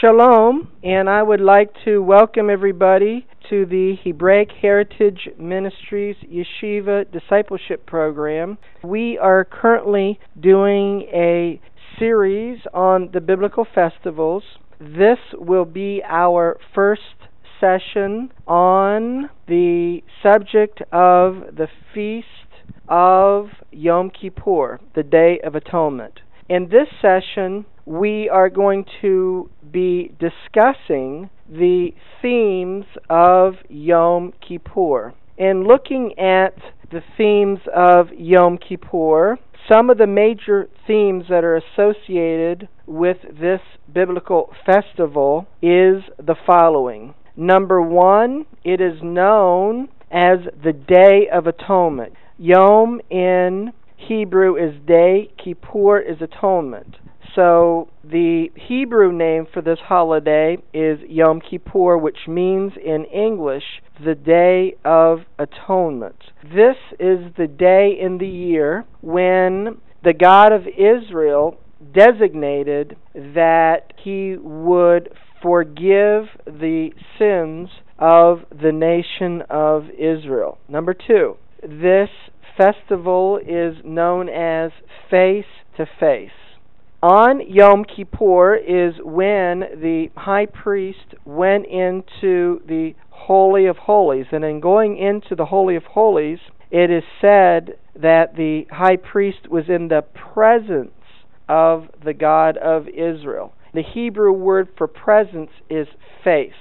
Shalom, and I would like to welcome everybody to the Hebraic Heritage Ministries Yeshiva Discipleship Program. We are currently doing a series on the biblical festivals. This will be our first session on the subject of the feast of Yom Kippur, the Day of Atonement. In this session, we are going to be discussing the themes of Yom Kippur. In looking at the themes of Yom Kippur, some of the major themes that are associated with this biblical festival is the following. Number one, it is known as the Day of Atonement. Yom in Hebrew is day, Kippur is atonement. So the Hebrew name for this holiday is Yom Kippur, which means in English the Day of Atonement. This is the day in the year when the God of Israel designated that he would forgive the sins of the nation of Israel. Number two, this festival is known as face to face. On Yom Kippur is when the high priest went into the Holy of Holies. And in going into the Holy of Holies, it is said that the high priest was in the presence of the God of Israel. The Hebrew word for presence is face.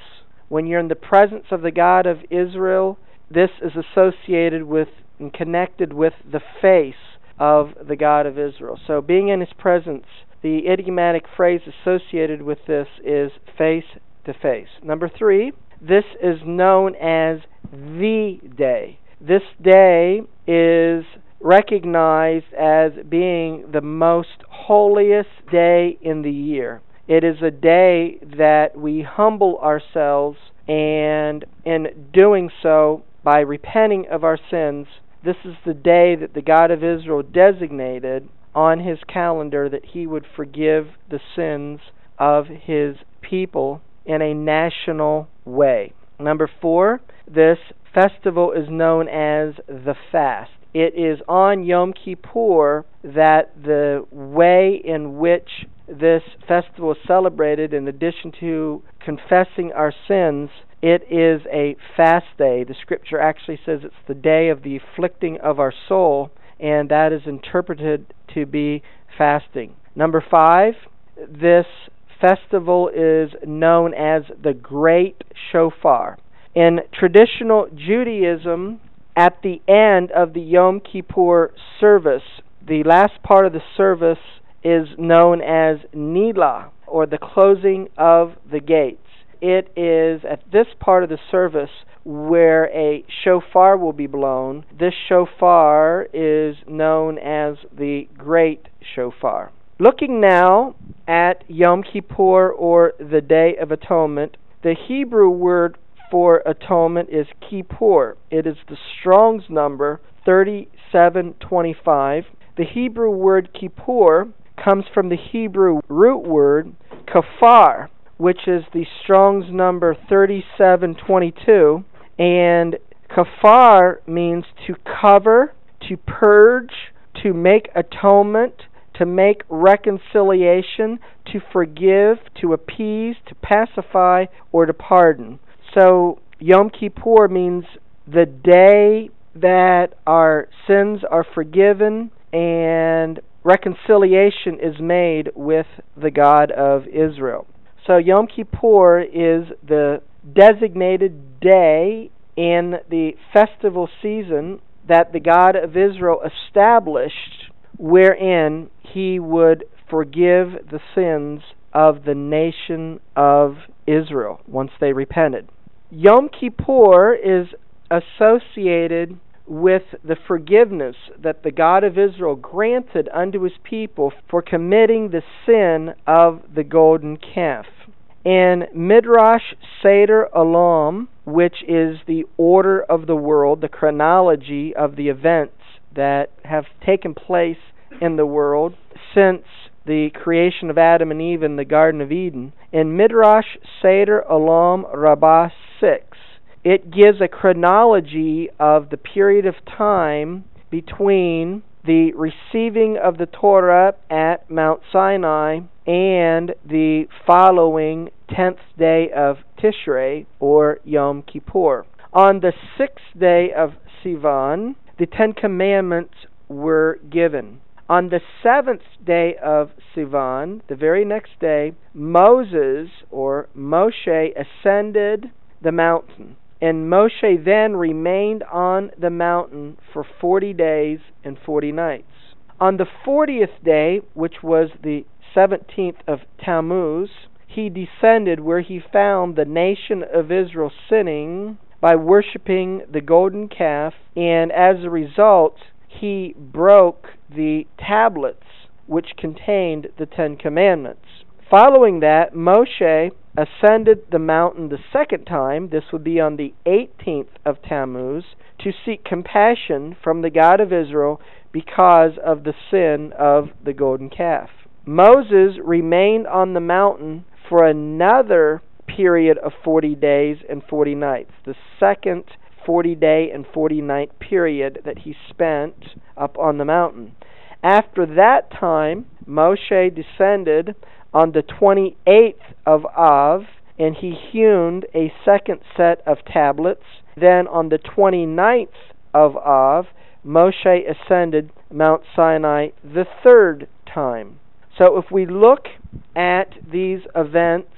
When you're in the presence of the God of Israel, this is associated with and connected with the face of the God of Israel. So, being in his presence, the idiomatic phrase associated with this is face to face. Number three, this is known as the day. This day is recognized as being the most holiest day in the year. It is a day that we humble ourselves, and in doing so, by repenting of our sins, this is the day that the God of Israel designated on his calendar that he would forgive the sins of his people in a national way. Number four, this festival is known as the fast. It is on Yom Kippur that the way in which this festival is celebrated, in addition to confessing our sins, it is a fast day. The scripture actually says it's the day of the afflicting of our soul, and that is interpreted to be fasting. Number five, this festival is known as the Great Shofar. In traditional Judaism, at the end of the Yom Kippur service, the last part of the service is known as Neilah, or the closing of the gates it is at this part of the service where a shofar will be blown. This shofar is known as the Great Shofar. Looking now at Yom Kippur or the Day of Atonement, the Hebrew word for atonement is kippur. It is the Strong's number 3725. The Hebrew word kippur comes from the Hebrew root word kafar, which is the Strong's number 3722. And kafar means to cover, to purge, to make atonement, to make reconciliation, to forgive, to appease, to pacify, or to pardon. So Yom Kippur means the day that our sins are forgiven and reconciliation is made with the God of Israel. So Yom Kippur is the designated day in the festival season that the God of Israel established wherein he would forgive the sins of the nation of Israel once they repented. Yom Kippur is associated with the forgiveness that the God of Israel granted unto his people for committing the sin of the golden calf. In Midrash Seder Olam, which is the order of the world, the chronology of the events that have taken place in the world since the creation of Adam and Eve in the Garden of Eden. In Midrash Seder Olam Rabbah 6, it gives a chronology of the period of time between the receiving of the Torah at Mount Sinai and the following 10th day of Tishrei or Yom Kippur. On the sixth day of Sivan, the Ten Commandments were given. On the seventh day of Sivan, the very next day, Moses or Moshe ascended the mountain. And Moshe then remained on the mountain for forty days and forty nights. On the fortieth day, which was the seventeenth of Tammuz, he descended where he found the nation of Israel sinning by worshiping the golden calf, and as a result, he broke the tablets which contained the Ten Commandments. Following that, Moshe ascended the mountain the second time, this would be on the 18th of Tammuz, to seek compassion from the God of Israel because of the sin of the golden calf. Moses remained on the mountain for another period of 40 days and 40 nights, the second 40 day and 40 night period that he spent up on the mountain. After that time, Moshe descended on the 28th of Av, and he hewn a second set of tablets. Then on the 29th of Av, Moshe ascended Mount Sinai the third time. So if we look at these events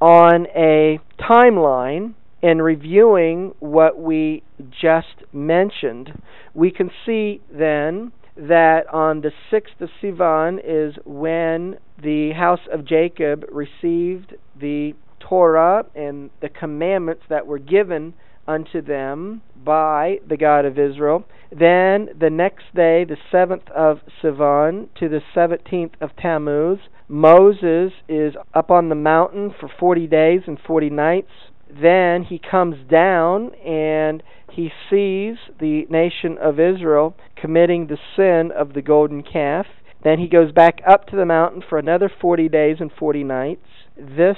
on a timeline and reviewing what we just mentioned, we can see then that on the 6th of Sivan is when the house of Jacob received the Torah and the commandments that were given unto them by the God of Israel. Then the next day, the 7th of Sivan to the 17th of Tammuz, Moses is up on the mountain for 40 days and 40 nights. Then he comes down and he sees the nation of Israel committing the sin of the golden calf. Then he goes back up to the mountain for another 40 days and 40 nights. This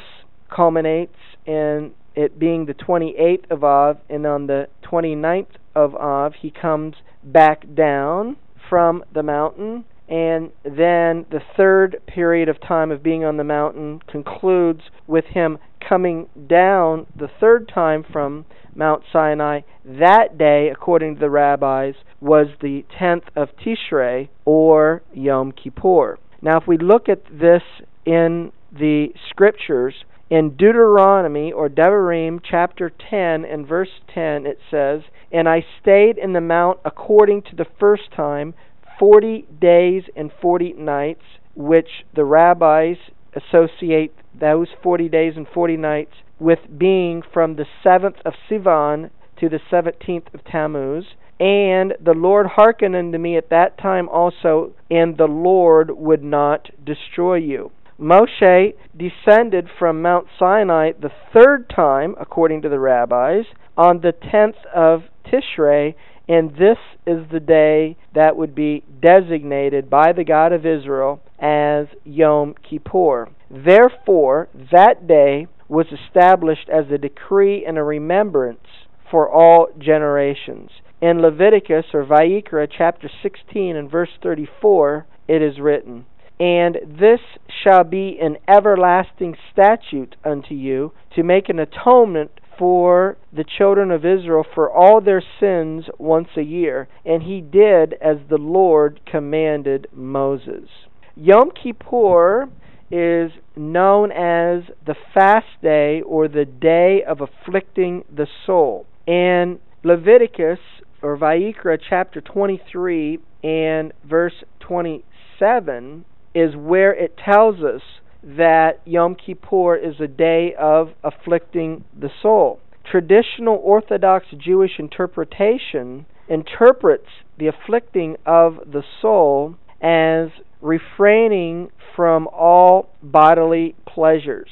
culminates in it being the 28th of Av, and on the 29th of Av, he comes back down from the mountain. And then the third period of time of being on the mountain concludes with him coming down the third time from Mount Sinai. That day, according to the rabbis, was the 10th of Tishrei, or Yom Kippur. Now, if we look at this in the scriptures, in Deuteronomy or Devarim chapter 10 and verse 10 it says, And I stayed in the mount according to the first time 40 days and 40 nights, which the rabbis associate those 40 days and 40 nights with being from the 7th of Sivan to the 17th of Tammuz. And the Lord hearkened unto me at that time also, and the Lord would not destroy you. Moshe descended from Mount Sinai the third time, according to the rabbis, on the 10th of Tishrei, and this is the day that would be designated by the God of Israel as Yom Kippur. Therefore, that day was established as a decree and a remembrance for all generations. In Leviticus or Vayikra chapter 16 and verse 34, it is written, And this shall be an everlasting statute unto you to make an atonement for the children of Israel for all their sins once a year. And he did as the Lord commanded Moses. Yom Kippur is known as the fast day or the day of afflicting the soul. In Leviticus or Vayikra chapter 23 and verse 27 is where it tells us that Yom Kippur is a day of afflicting the soul. Traditional Orthodox Jewish interpretation interprets the afflicting of the soul as refraining from all bodily pleasures.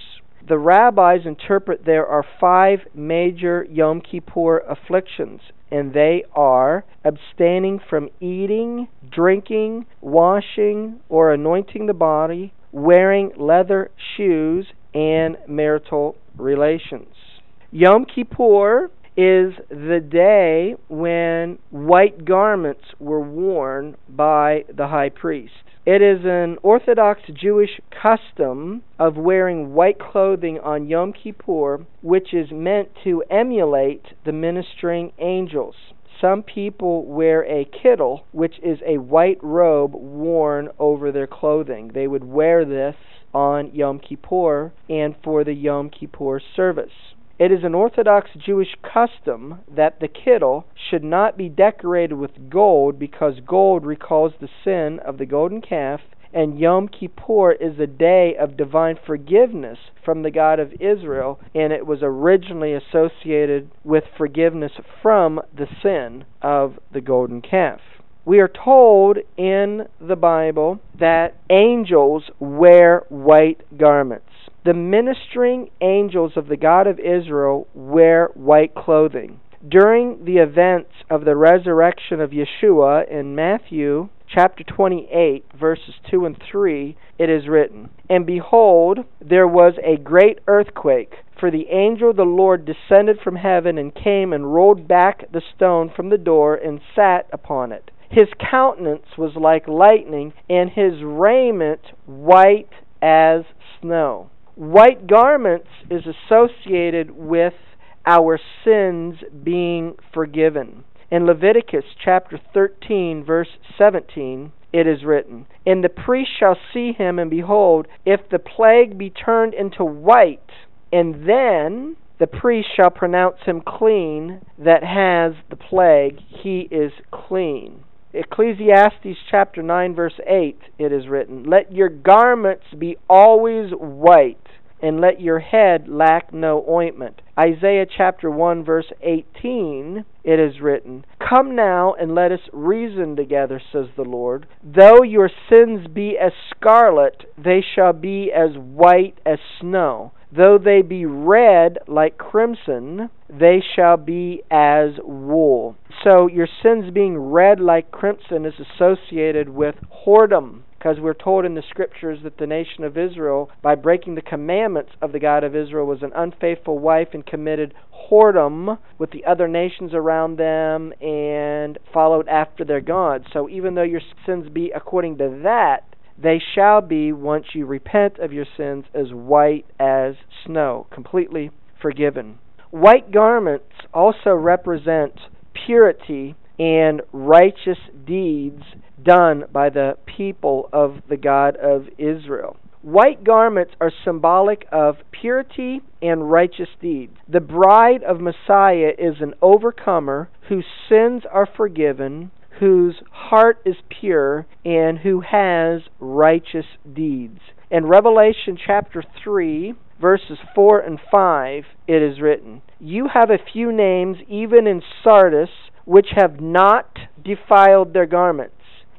The rabbis interpret there are five major Yom Kippur afflictions, and they are abstaining from eating, drinking, washing, or anointing the body, wearing leather shoes, and marital relations. Yom Kippur is the day when white garments were worn by the high priest. It is an Orthodox Jewish custom of wearing white clothing on Yom Kippur, which is meant to emulate the ministering angels. Some people wear a kittel, which is a white robe worn over their clothing. They would wear this on Yom Kippur and for the Yom Kippur service. It is an Orthodox Jewish custom that the kittel should not be decorated with gold because gold recalls the sin of the golden calf, and Yom Kippur is a day of divine forgiveness from the God of Israel, and it was originally associated with forgiveness from the sin of the golden calf. We are told in the Bible that angels wear white garments. The ministering angels of the God of Israel wear white clothing. During the events of the resurrection of Yeshua in Matthew chapter 28, verses 2 and 3, it is written, And behold, there was a great earthquake, for the angel of the Lord descended from heaven and came and rolled back the stone from the door and sat upon it. His countenance was like lightning, and his raiment white as snow. White garments is associated with our sins being forgiven. In Leviticus chapter 13, verse 17, it is written, And the priest shall see him, and behold, if the plague be turned into white, and then the priest shall pronounce him clean that has the plague, he is clean. Ecclesiastes chapter 9 verse 8 it is written, Let your garments be always white, and let your head lack no ointment. Isaiah chapter 1 verse 18 it is written, Come now and let us reason together, says the Lord. Though your sins be as scarlet, they shall be as white as snow. Though they be red like crimson, they shall be as wool. So your sins being red like crimson is associated with whoredom, because we're told in the scriptures that the nation of Israel, by breaking the commandments of the God of Israel, was an unfaithful wife and committed whoredom with the other nations around them and followed after their gods. So even though your sins be according to that, they shall be, once you repent of your sins, as white as snow, completely forgiven. White garments also represent purity and righteous deeds done by the people of the God of Israel. White garments are symbolic of purity and righteous deeds. The bride of Messiah is an overcomer whose sins are forgiven, whose heart is pure and who has righteous deeds. In Revelation chapter 3, verses 4 and 5, it is written, You have a few names, even in Sardis, which have not defiled their garments,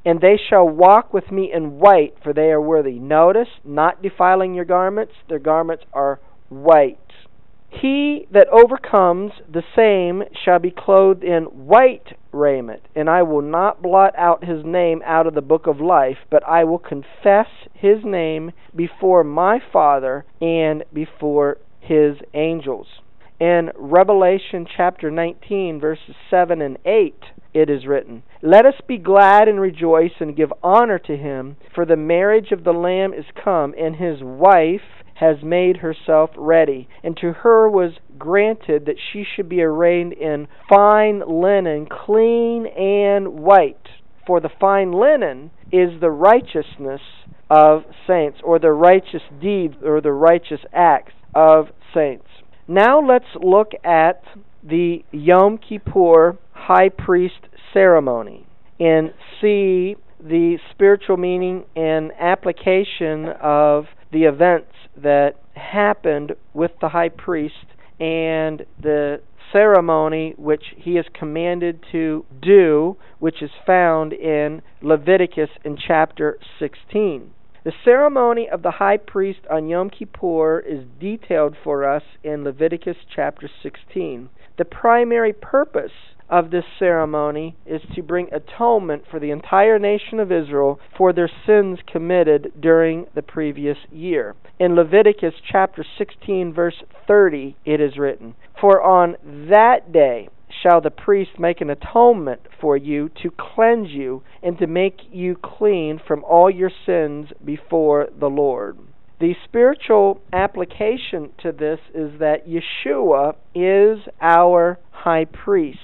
and they shall walk with me in white, for they are worthy. Notice, not defiling your garments, their garments are white. He that overcomes, the same shall be clothed in white raiment, and I will not blot out his name out of the book of life, but I will confess his name before my Father and before his angels. In Revelation chapter 19, verses 7 and 8, it is written, Let us be glad and rejoice and give honor to him, for the marriage of the Lamb is come, and his wife has made herself ready, and to her was granted that she should be arrayed in fine linen, clean and white. For the fine linen is the righteousness of saints, or the righteous deeds, or the righteous acts of saints. Now let's look at the Yom Kippur high priest ceremony and see the spiritual meaning and application of the events that happened with the high priest and the ceremony which he is commanded to do, which is found in Leviticus in chapter 16. The ceremony of the high priest on Yom Kippur is detailed for us in Leviticus chapter 16. The primary purpose of this ceremony is to bring atonement for the entire nation of Israel for their sins committed during the previous year. In Leviticus chapter 16, verse 30, it is written, For on that day shall the priest make an atonement for you to cleanse you and to make you clean from all your sins before the Lord. The spiritual application to this is that Yeshua is our high priest.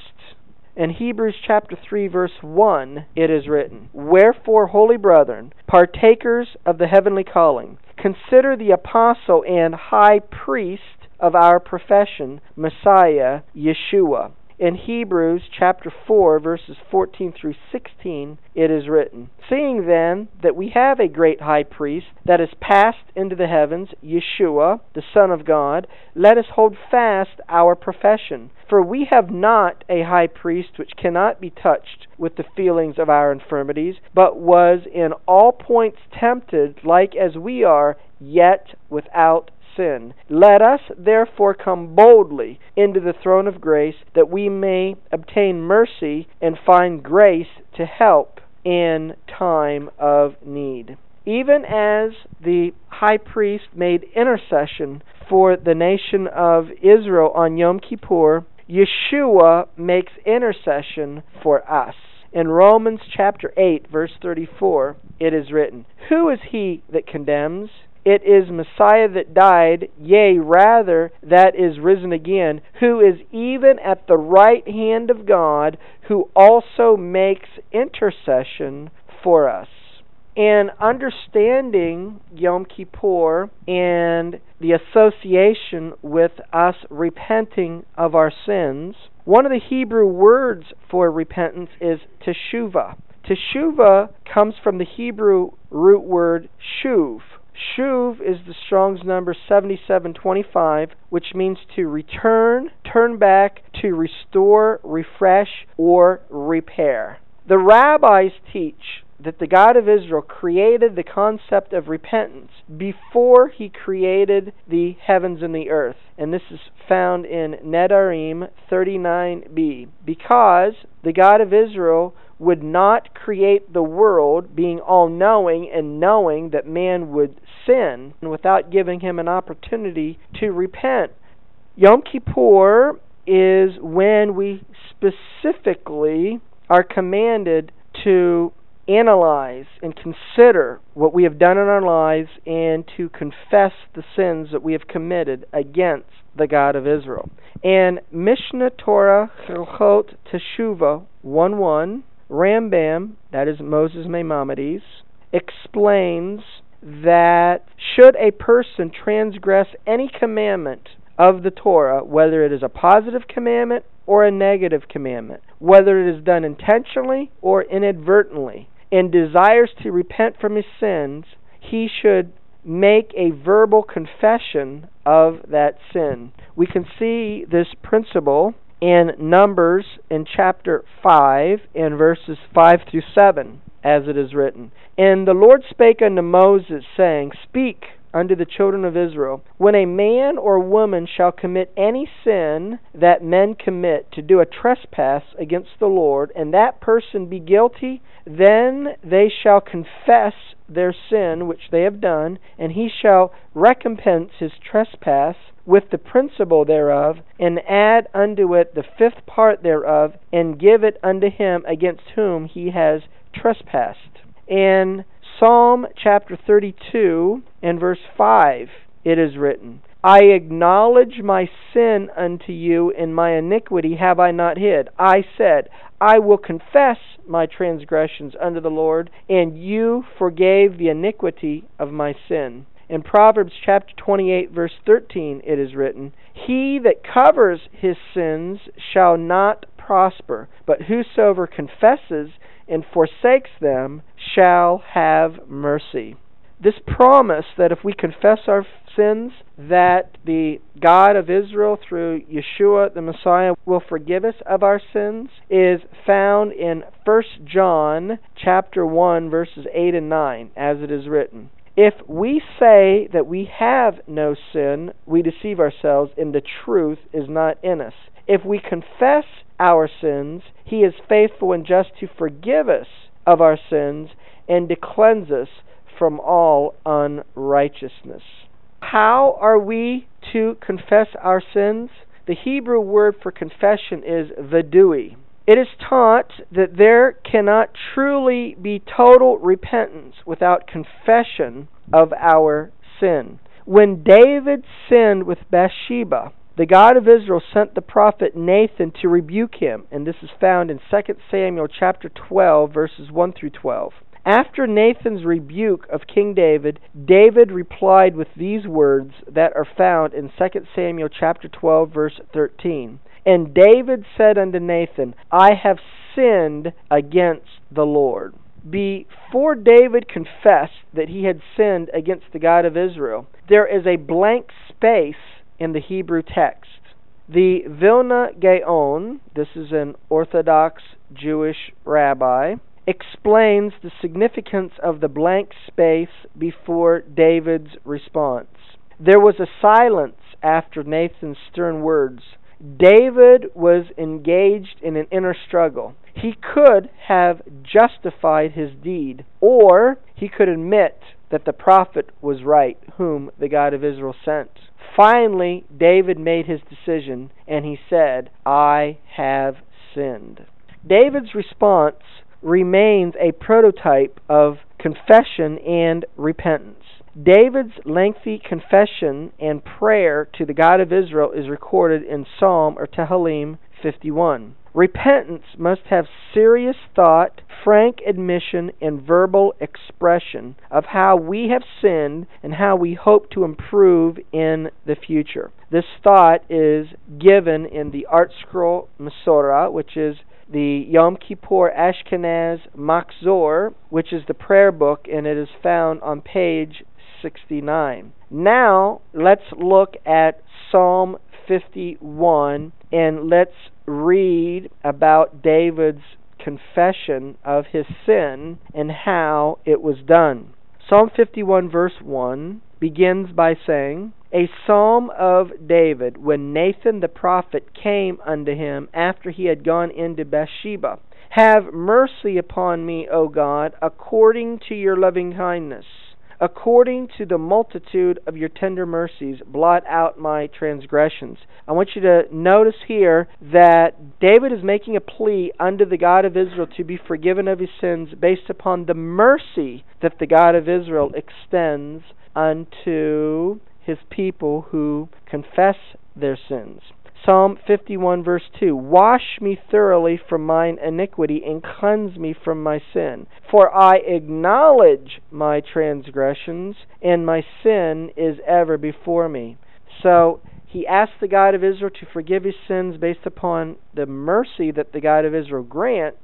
In Hebrews chapter 3 verse 1 it is written, Wherefore, holy brethren, partakers of the heavenly calling, consider the apostle and high priest of our profession, Messiah, Yeshua in Hebrews chapter 4, verses 14 through 16, it is written, Seeing then that we have a great high priest that is passed into the heavens, Yeshua, the Son of God, let us hold fast our profession. For we have not a high priest which cannot be touched with the feelings of our infirmities, but was in all points tempted like as we are, yet without sin. Let us therefore come boldly into the throne of grace that we may obtain mercy and find grace to help in time of need. Even as the high priest made intercession for the nation of Israel on Yom Kippur, Yeshua makes intercession for us. In Romans chapter 8, verse 34, it is written, Who is he that condemns? It is Messiah that died, yea, rather, that is risen again, who is even at the right hand of God, who also makes intercession for us. And understanding Yom Kippur and the association with us repenting of our sins, one of the Hebrew words for repentance is teshuvah. Teshuvah comes from the Hebrew root word shuv, Shuv is the Strong's number 7725, which means to return, turn back, to restore, refresh, or repair. The rabbis teach that the God of Israel created the concept of repentance before he created the heavens and the earth. And this is found in Nedarim 39b. Because the God of Israel would not create the world being all knowing and knowing that man would sin without giving him an opportunity to repent. Yom Kippur is when we specifically are commanded to analyze and consider what we have done in our lives and to confess the sins that we have committed against the God of Israel. And Mishnah Torah Hilchot Teshuvah 1 1 Rambam, that is Moses Maimonides, explains that should a person transgress any commandment of the Torah, whether it is a positive commandment or a negative commandment, whether it is done intentionally or inadvertently, and desires to repent from his sins, he should make a verbal confession of that sin. We can see this principle in Numbers in chapter 5 in verses 5 through 7, as it is written. And the Lord spake unto Moses, saying, Speak unto the children of Israel, When a man or woman shall commit any sin that men commit to do a trespass against the Lord, and that person be guilty, then they shall confess their sin which they have done, and he shall recompense his trespass with the principal thereof, and add unto it the fifth part thereof, and give it unto him against whom he has trespassed. In Psalm chapter 32 and verse 5, it is written, I acknowledge my sin unto you, and my iniquity have I not hid. I said, I will confess my transgressions unto the Lord, and you forgave the iniquity of my sin. In Proverbs chapter 28, verse 13, it is written, He that covers his sins shall not prosper, but whosoever confesses and forsakes them shall have mercy. This promise that if we confess our sins, that the God of Israel through Yeshua the Messiah will forgive us of our sins is found in 1 John chapter 1 verses 8 and 9 as it is written. If we say that we have no sin, we deceive ourselves, and the truth is not in us. If we confess our sins, he is faithful and just to forgive us of our sins and to cleanse us from all unrighteousness. How are we to confess our sins? The Hebrew word for confession is vidui. It is taught that there cannot truly be total repentance without confession of our sin. When David sinned with Bathsheba, the God of Israel sent the prophet Nathan to rebuke him, and this is found in 2 Samuel chapter 12 verses 1 through 12. After Nathan's rebuke of King David, David replied with these words that are found in 2 Samuel chapter 12 verse 13. And David said unto Nathan, I have sinned against the Lord. Before David confessed that he had sinned against the God of Israel, there is a blank space in the Hebrew text. The Vilna Gaon, this is an Orthodox Jewish rabbi, explains the significance of the blank space before David's response. There was a silence after Nathan's stern words. David was engaged in an inner struggle. He could have justified his deed, or he could admit that the prophet was right, whom the God of Israel sent. Finally, David made his decision, and he said, I have sinned. David's response remains a prototype of confession and repentance. David's lengthy confession and prayer to the God of Israel is recorded in Psalm or Tehillim 51. Repentance must have serious thought, frank admission, and verbal expression of how we have sinned and how we hope to improve in the future. This thought is given in the ArtScroll Masorah, which is the Yom Kippur Ashkenaz Machzor, which is the prayer book, and it is found on page 69. Now, let's look at Psalm 51 and let's read about David's confession of his sin and how it was done. Psalm 51, verse 1 begins by saying, A psalm of David when Nathan the prophet came unto him after he had gone into Bathsheba. Have mercy upon me, O God, according to your loving kindness According to the multitude of your tender mercies, blot out my transgressions. I want you to notice here that David is making a plea unto the God of Israel to be forgiven of his sins based upon the mercy that the God of Israel extends unto his people who confess their sins. Psalm 51, verse 2 Wash me thoroughly from mine iniquity and cleanse me from my sin. For I acknowledge my transgressions, and my sin is ever before me. So he asked the God of Israel to forgive his sins based upon the mercy that the God of Israel grants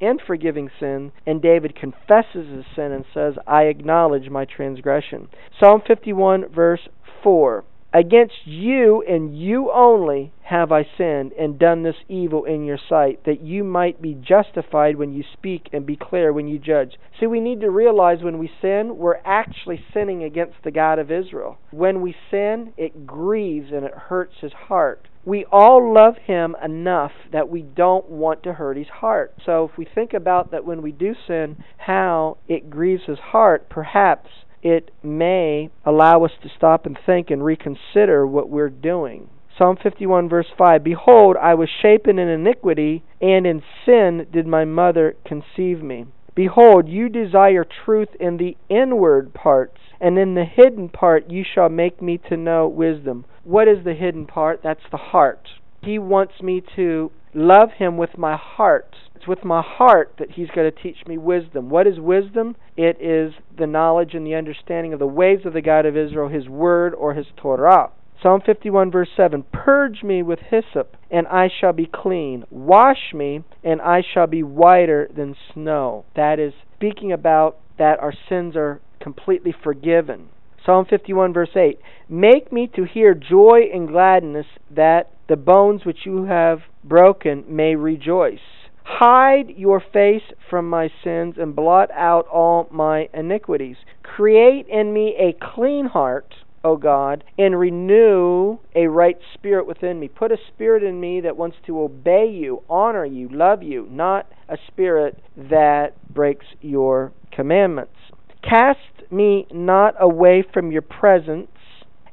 in forgiving sin, and David confesses his sin and says, I acknowledge my transgression. Psalm 51, verse 4. Against you and you only have I sinned and done this evil in your sight, that you might be justified when you speak and be clear when you judge. See, we need to realize when we sin, we're actually sinning against the God of Israel. When we sin, it grieves and it hurts his heart. We all love him enough that we don't want to hurt his heart. So if we think about that when we do sin, how it grieves his heart, perhaps it may allow us to stop and think and reconsider what we're doing. Psalm 51, verse 5 Behold, I was shapen in iniquity, and in sin did my mother conceive me. Behold, you desire truth in the inward parts, and in the hidden part you shall make me to know wisdom. What is the hidden part? That's the heart. He wants me to love Him with my heart. It's with my heart that He's going to teach me wisdom. What is wisdom? It is the knowledge and the understanding of the ways of the God of Israel, His Word, or His Torah. Psalm 51, verse 7 Purge me with hyssop, and I shall be clean. Wash me, and I shall be whiter than snow. That is speaking about that our sins are completely forgiven. Psalm 51, verse 8 Make me to hear joy and gladness, that the bones which you have broken may rejoice. Hide your face from my sins and blot out all my iniquities. Create in me a clean heart O God, and renew a right spirit within me. Put a spirit in me that wants to obey you, honor you, love you, not a spirit that breaks your commandments. Cast me not away from your presence.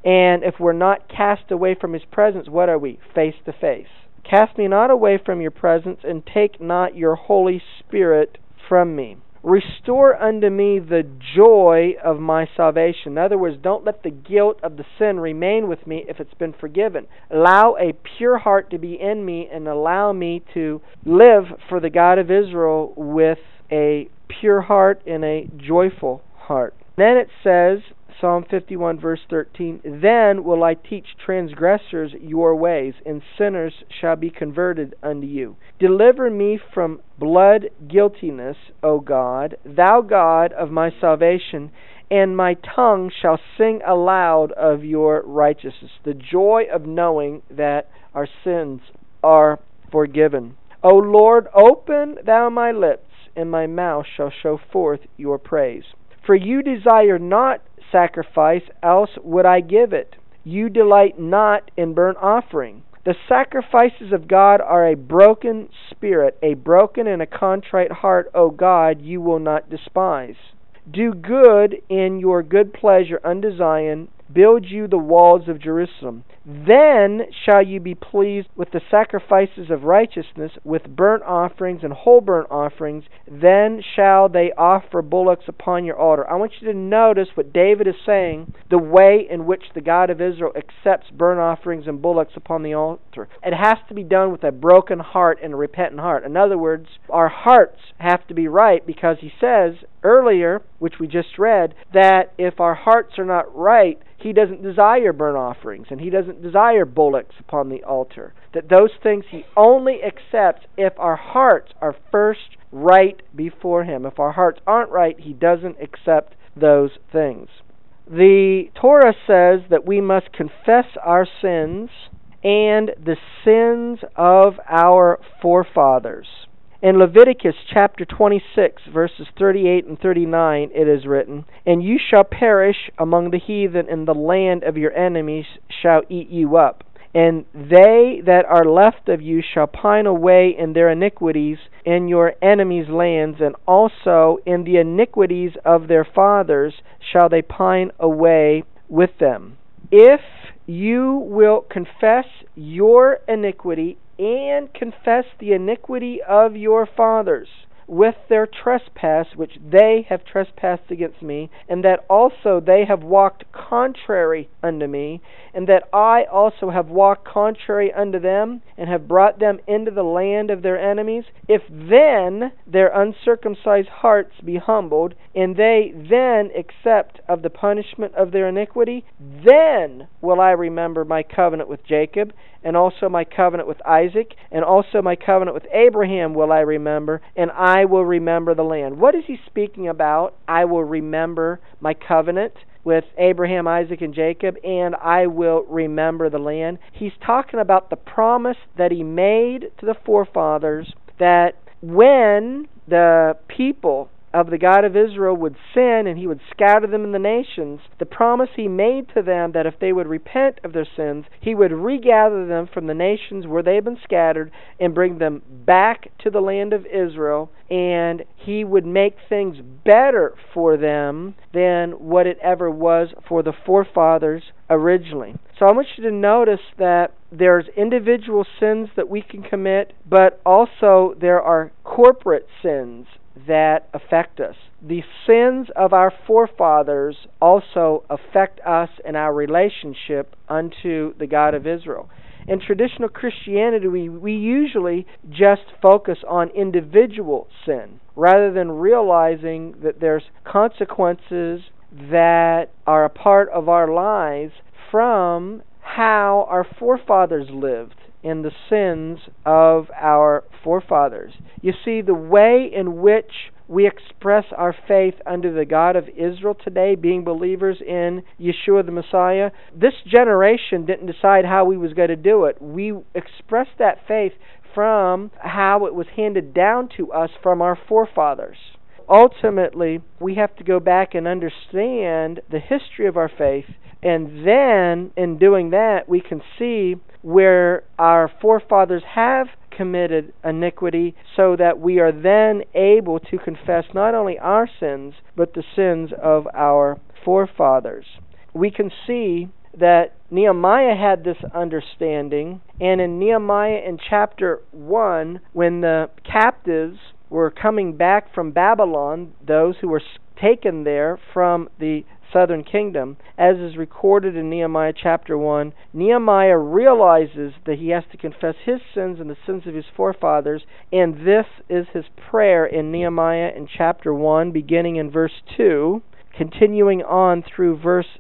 And if we're not cast away from his presence, what are we? Face to face. Cast me not away from your presence, and take not your Holy Spirit from me. Restore unto me the joy of my salvation. In other words, don't let the guilt of the sin remain with me if it's been forgiven. Allow a pure heart to be in me and allow me to live for the God of Israel with a pure heart and a joyful heart. Then it says, Psalm 51, verse 13 Then will I teach transgressors your ways, and sinners shall be converted unto you. Deliver me from blood guiltiness, O God, thou God of my salvation, and my tongue shall sing aloud of your righteousness. The joy of knowing that our sins are forgiven. O Lord, open thou my lips, and my mouth shall show forth your praise. For you desire not sacrifice, else would I give it. You delight not in burnt offering. The sacrifices of God are a broken spirit, a broken and a contrite heart, O God, you will not despise. Do good in your good pleasure unto Zion, build you the walls of Jerusalem. Then shall you be pleased with the sacrifices of righteousness, with burnt offerings and whole burnt offerings. Then shall they offer bullocks upon your altar. I want you to notice what David is saying the way in which the God of Israel accepts burnt offerings and bullocks upon the altar. It has to be done with a broken heart and a repentant heart. In other words, our hearts have to be right because he says earlier, which we just read, that if our hearts are not right, he doesn't desire burnt offerings and he doesn't desire bullocks upon the altar. That those things he only accepts if our hearts are first right before him. If our hearts aren't right, he doesn't accept those things. The Torah says that we must confess our sins and the sins of our forefathers. In Leviticus chapter 26, verses 38 and 39, it is written, And you shall perish among the heathen, and the land of your enemies shall eat you up. And they that are left of you shall pine away in their iniquities in your enemies' lands, and also in the iniquities of their fathers shall they pine away with them. If you will confess your iniquity and confess the iniquity of your fathers with their trespass which they have trespassed against me, and that also they have walked contrary unto me, and that I also have walked contrary unto them, and have brought them into the land of their enemies, if then their uncircumcised hearts be humbled, and they then accept of the punishment of their iniquity, then will I remember my covenant with Jacob, and also my covenant with Isaac, and also my covenant with Abraham will I remember, and I will remember the land. What is he speaking about? I will remember my covenant with Abraham, Isaac, and Jacob, and I will remember the land. He's talking about the promise that he made to the forefathers that when the people of the God of Israel would sin and he would scatter them in the nations, the promise he made to them that if they would repent of their sins, he would regather them from the nations where they had been scattered and bring them back to the land of Israel, and he would make things better for them than what it ever was for the forefathers originally. So I want you to notice that there's individual sins that we can commit, but also there are corporate sins that affect us. The sins of our forefathers also affect us in our relationship unto the God of Israel. In traditional Christianity, we, we usually just focus on individual sin rather than realizing that there's consequences that are a part of our lives from how our forefathers lived in the sins of our forefathers. You see, the way in which we express our faith under the God of Israel today, being believers in Yeshua the Messiah, this generation didn't decide how we was going to do it. We expressed that faith from how it was handed down to us from our forefathers. Ultimately, we have to go back and understand the history of our faith. And then, in doing that, we can see where our forefathers have committed iniquity so that we are then able to confess not only our sins, but the sins of our forefathers. We can see that Nehemiah had this understanding, and in Nehemiah in chapter 1, when the captives were coming back from Babylon, those who were taken there from the southern kingdom, as is recorded in Nehemiah chapter 1, Nehemiah realizes that he has to confess his sins and the sins of his forefathers, and this is his prayer in Nehemiah in chapter 1, beginning in verse 2, continuing on through verse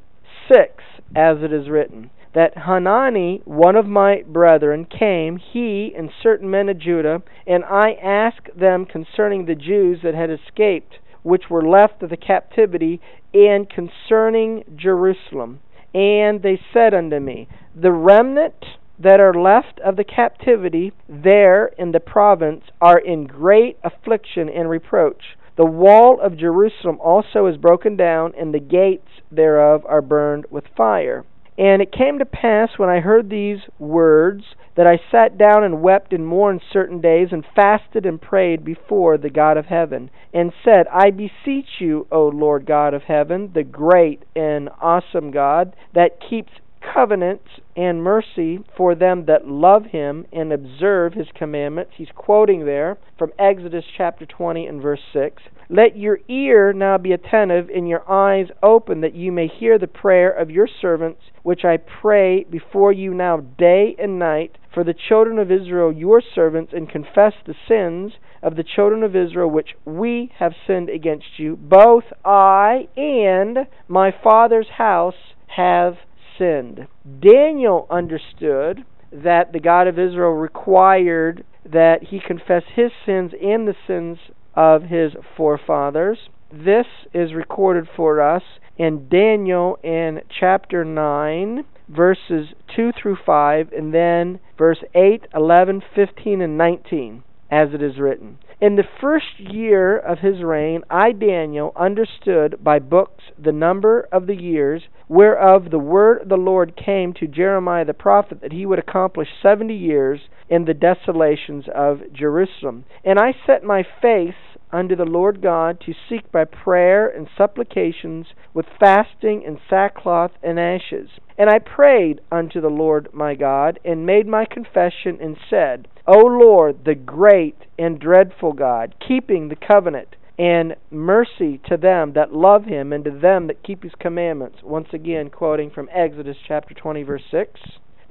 6, as it is written that Hanani, one of my brethren, came, he and certain men of Judah, and I asked them concerning the Jews that had escaped, which were left of the captivity, and concerning Jerusalem. And they said unto me, The remnant that are left of the captivity there in the province are in great affliction and reproach. The wall of Jerusalem also is broken down, and the gates thereof are burned with fire. And it came to pass when I heard these words that I sat down and wept and mourned certain days, and fasted and prayed before the God of heaven, and said, I beseech you, O Lord God of heaven, the great and awesome God, that keeps covenants and mercy for them that love him and observe his commandments. He's quoting there from Exodus chapter 20 and verse 6. Let your ear now be attentive and your eyes open that you may hear the prayer of your servants, which I pray before you now day and night for the children of Israel, your servants, and confess the sins of the children of Israel which we have sinned against you. Both I and my father's house have sinned. Daniel understood that the God of Israel required that he confess his sins and the sins of his forefathers. This is recorded for us in Daniel in chapter 9, verses 2 through 5, and then verse 8, 11, 15, and 19, as it is written. In the first year of his reign, I, Daniel, understood by books the number of the years whereof the word of the Lord came to Jeremiah the prophet that he would accomplish seventy years in the desolations of Jerusalem. And I set my face unto the Lord God to seek by prayer and supplications with fasting and sackcloth and ashes. And I prayed unto the Lord my God, and made my confession, and said, O Lord, the great and dreadful God, keeping the covenant and mercy to them that love him and to them that keep his commandments. Once again, quoting from Exodus chapter 20, verse 6.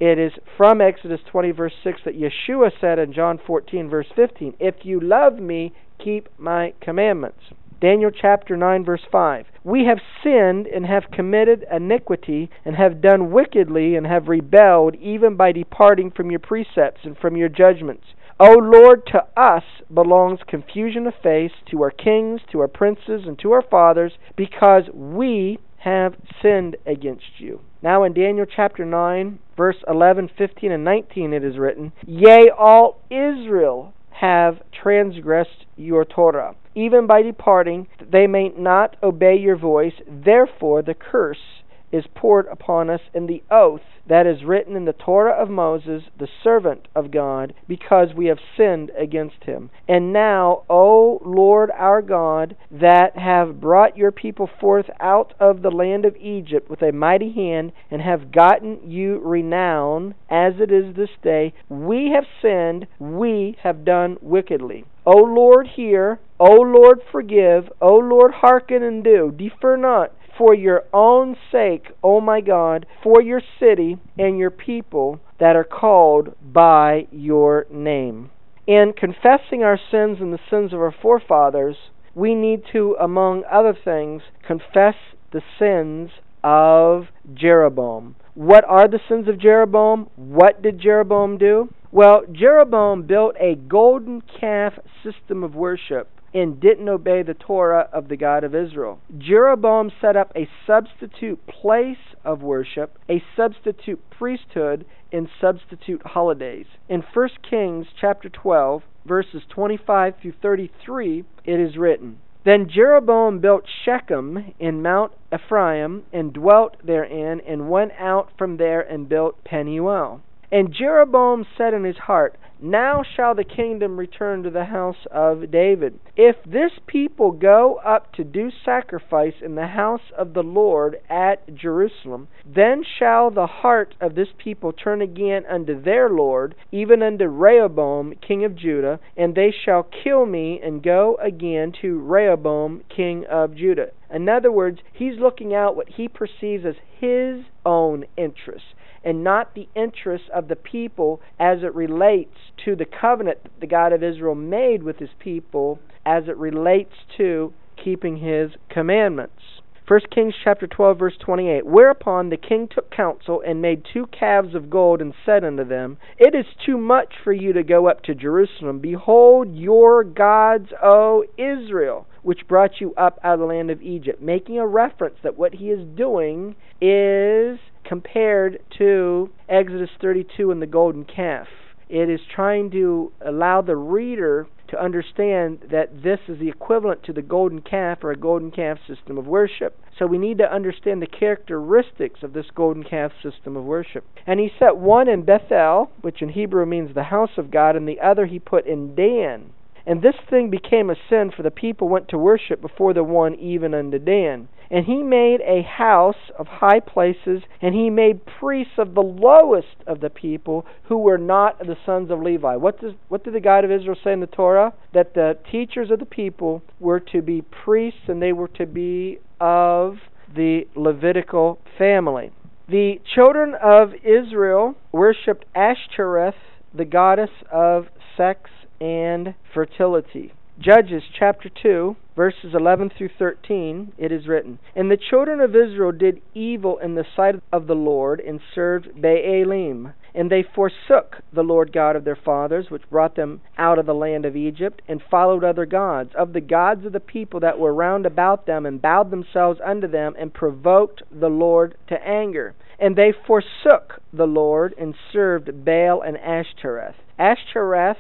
It is from Exodus 20, verse 6 that Yeshua said in John 14, verse 15, If you love me, keep my commandments. Daniel chapter 9, verse 5. We have sinned and have committed iniquity and have done wickedly and have rebelled even by departing from your precepts and from your judgments. O Lord, to us belongs confusion of face, to our kings, to our princes, and to our fathers, because we have sinned against you. Now in Daniel chapter 9, verse 11, 15, and 19 it is written, Yea, all Israel have transgressed your Torah, even by departing, that they may not obey your voice. Therefore, the curse is poured upon us in the oath that is written in the Torah of Moses, the servant of God, because we have sinned against him. And now, O Lord our God, that have brought your people forth out of the land of Egypt with a mighty hand, and have gotten you renown, as it is this day, we have sinned, we have done wickedly. O Lord, hear. O Lord, forgive. O Lord, hearken and do. Defer not for your own sake, O my God, for your city and your people that are called by your name. In confessing our sins and the sins of our forefathers, we need to, among other things, confess the sins of Jeroboam. What are the sins of Jeroboam? What did Jeroboam do? Well, Jeroboam built a golden calf system of worship and didn't obey the Torah of the God of Israel. Jeroboam set up a substitute place of worship, a substitute priesthood, and substitute holidays. In 1 Kings chapter 12, verses 25 through 33, it is written, Then Jeroboam built Shechem in Mount Ephraim, and dwelt therein, and went out from there and built Penuel. And Jeroboam said in his heart, now shall the kingdom return to the house of David. If this people go up to do sacrifice in the house of the Lord at Jerusalem, then shall the heart of this people turn again unto their Lord, even unto Rehoboam king of Judah, and they shall kill me and go again to Rehoboam king of Judah. In other words, he's looking out what he perceives as his own interests and not the interests of the people as it relates to the covenant that the God of Israel made with his people as it relates to keeping his commandments. 1 Kings chapter 12 verse 28 Whereupon the king took counsel and made two calves of gold and said unto them It is too much for you to go up to Jerusalem behold your gods O Israel which brought you up out of the land of Egypt making a reference that what he is doing is compared to Exodus 32 and the golden calf. It is trying to allow the reader to understand that this is the equivalent to the golden calf or a golden calf system of worship. So we need to understand the characteristics of this golden calf system of worship. And he set one in Bethel, which in Hebrew means the house of God, and the other he put in Dan. And this thing became a sin, for the people went to worship before the one even unto Dan. And he made a house of high places, and he made priests of the lowest of the people, who were not the sons of Levi. What does what did the God of Israel say in the Torah? That the teachers of the people were to be priests, and they were to be of the Levitical family. The children of Israel worshipped Ashtoreth, the goddess of sex and fertility. Judges chapter 2, verses 11 through 13, it is written And the children of Israel did evil in the sight of the Lord, and served Baalim. And they forsook the Lord God of their fathers, which brought them out of the land of Egypt, and followed other gods, of the gods of the people that were round about them, and bowed themselves unto them, and provoked the Lord to anger. And they forsook the Lord, and served Baal and Ashtoreth. Ashtoreth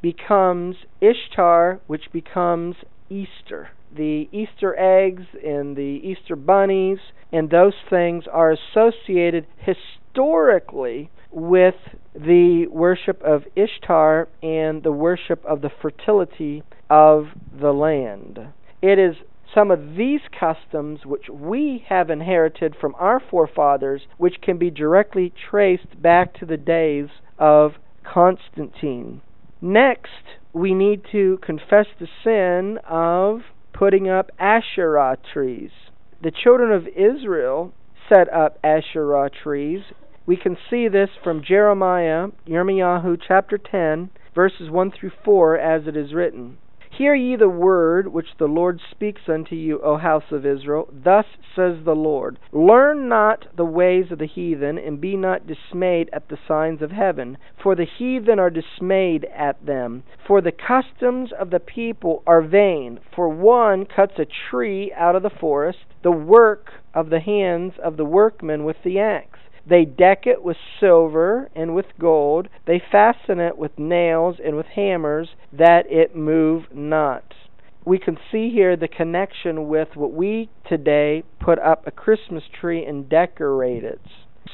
becomes Ishtar, which becomes Easter. The Easter eggs and the Easter bunnies and those things are associated historically with the worship of Ishtar and the worship of the fertility of the land. It is some of these customs which we have inherited from our forefathers, which can be directly traced back to the days of Constantine. Next, we need to confess the sin of putting up Asherah trees. The children of Israel set up Asherah trees. We can see this from Jeremiah, Yirmiyahu chapter 10, verses 1 through 4, as it is written. Hear ye the word which the Lord speaks unto you, O house of Israel. Thus says the Lord Learn not the ways of the heathen, and be not dismayed at the signs of heaven. For the heathen are dismayed at them. For the customs of the people are vain. For one cuts a tree out of the forest, the work of the hands of the workmen with the axe. They deck it with silver and with gold. They fasten it with nails and with hammers, that it move not. We can see here the connection with what we today put up a Christmas tree and decorate it.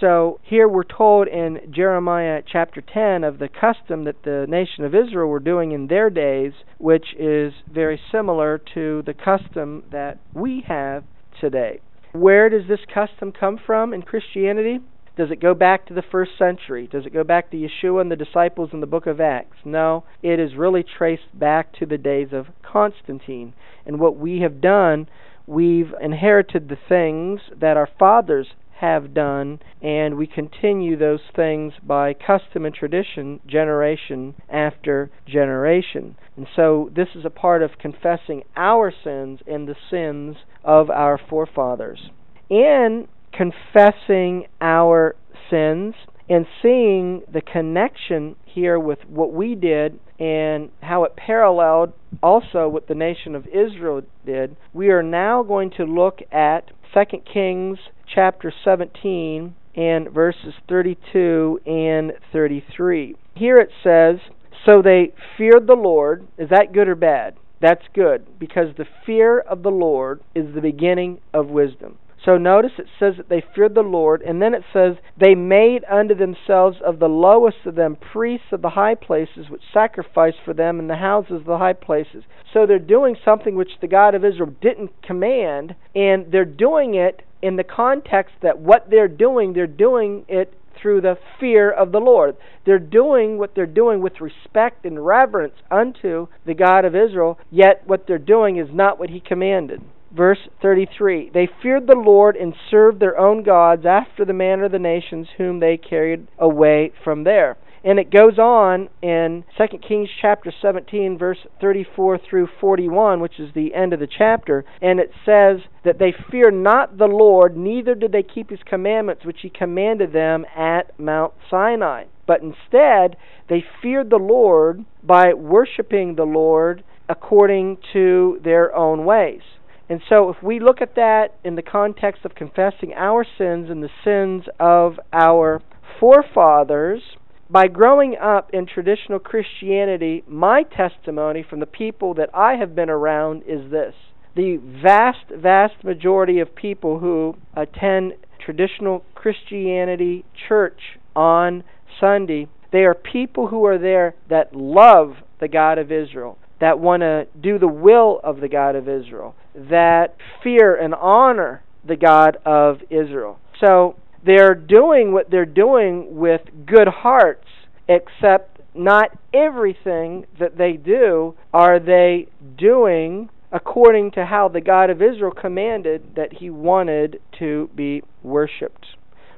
So here we're told in Jeremiah chapter 10 of the custom that the nation of Israel were doing in their days, which is very similar to the custom that we have today. Where does this custom come from in Christianity? Does it go back to the first century? Does it go back to Yeshua and the disciples in the book of Acts? No, it is really traced back to the days of Constantine. And what we have done, we've inherited the things that our fathers have done, and we continue those things by custom and tradition, generation after generation. And so this is a part of confessing our sins and the sins of our forefathers. And confessing our sins and seeing the connection here with what we did and how it paralleled also what the nation of Israel did, we are now going to look at 2 Kings chapter 17 and verses 32 and 33. Here it says, So they feared the Lord. Is that good or bad? That's good because the fear of the Lord is the beginning of wisdom. So notice it says that they feared the Lord, and then it says they made unto themselves of the lowest of them priests of the high places, which sacrificed for them in the houses of the high places. So they're doing something which the God of Israel didn't command, and they're doing it in the context that what they're doing, they're doing it through the fear of the Lord. They're doing what they're doing with respect and reverence unto the God of Israel, yet what they're doing is not what He commanded. Verse 33 They feared the Lord and served their own gods after the manner of the nations whom they carried away from there. And it goes on in 2 Kings chapter 17, verse 34 through 41, which is the end of the chapter, and it says that they fear not the Lord, neither did they keep his commandments which he commanded them at Mount Sinai. But instead, they feared the Lord by worshiping the Lord according to their own ways. And so, if we look at that in the context of confessing our sins and the sins of our forefathers, by growing up in traditional Christianity, my testimony from the people that I have been around is this. The vast, vast majority of people who attend traditional Christianity church on Sunday, they are people who are there that love the God of Israel, that want to do the will of the God of Israel, that fear and honor the God of Israel. So they're doing what they're doing with good hearts, except not everything that they do are they doing according to how the God of Israel commanded that he wanted to be worshiped.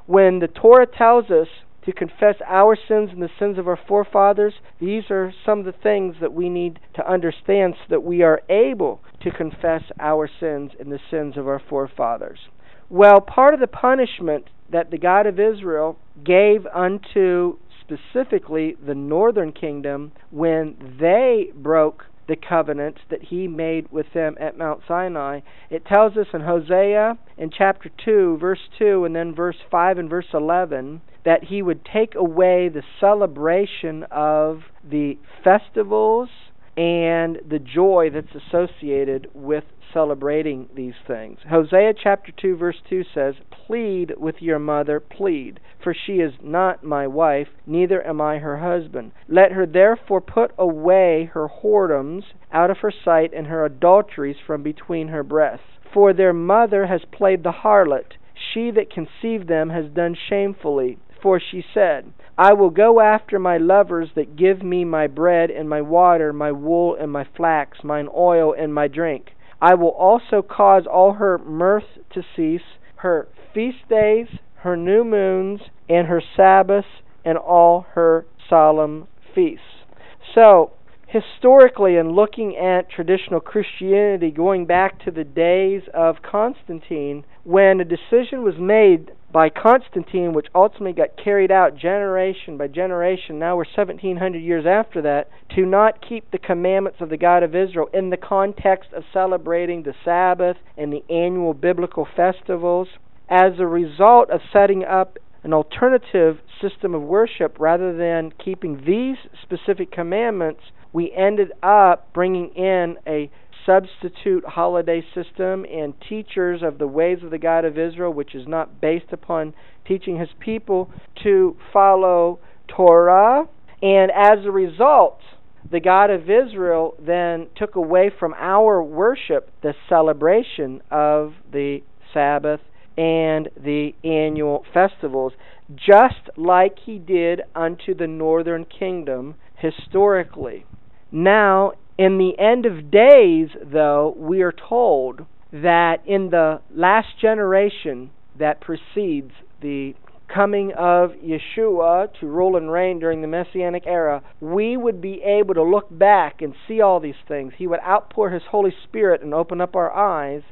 When the Torah tells us to confess our sins and the sins of our forefathers, these are some of the things that we need to understand so that we are able to confess our sins and the sins of our forefathers. Well, part of the punishment that the God of Israel gave unto specifically the northern kingdom when they broke the covenant that he made with them at Mount Sinai. It tells us in Hosea in chapter 2, verse 2, and then verse 5 and verse 11 that he would take away the celebration of the festivals and the joy that's associated with celebrating these things. Hosea chapter 2 verse 2 says, "Plead with your mother, plead, for she is not my wife, neither am I her husband. Let her therefore put away her whoredoms out of her sight and her adulteries from between her breasts. For their mother has played the harlot, she that conceived them has done shamefully." For she said, I will go after my lovers that give me my bread and my water, my wool and my flax, mine oil and my drink. I will also cause all her mirth to cease, her feast days, her new moons, and her Sabbaths, and all her solemn feasts. So, historically, in looking at traditional Christianity, going back to the days of Constantine, when a decision was made by Constantine, which ultimately got carried out generation by generation, now we're 1700 years after that, to not keep the commandments of the God of Israel in the context of celebrating the Sabbath and the annual biblical festivals. As a result of setting up an alternative system of worship rather than keeping these specific commandments, we ended up bringing in a substitute holiday system and teachers of the ways of the God of Israel, which is not based upon teaching his people to follow Torah. And as a result, the God of Israel then took away from our worship the celebration of the Sabbath and the annual festivals, just like he did unto the northern kingdom historically. Now, in the end of days, though, we are told that in the last generation that precedes the coming of Yeshua to rule and reign during the Messianic era, we would be able to look back and see all these things. He would outpour His Holy Spirit and open up our eyes,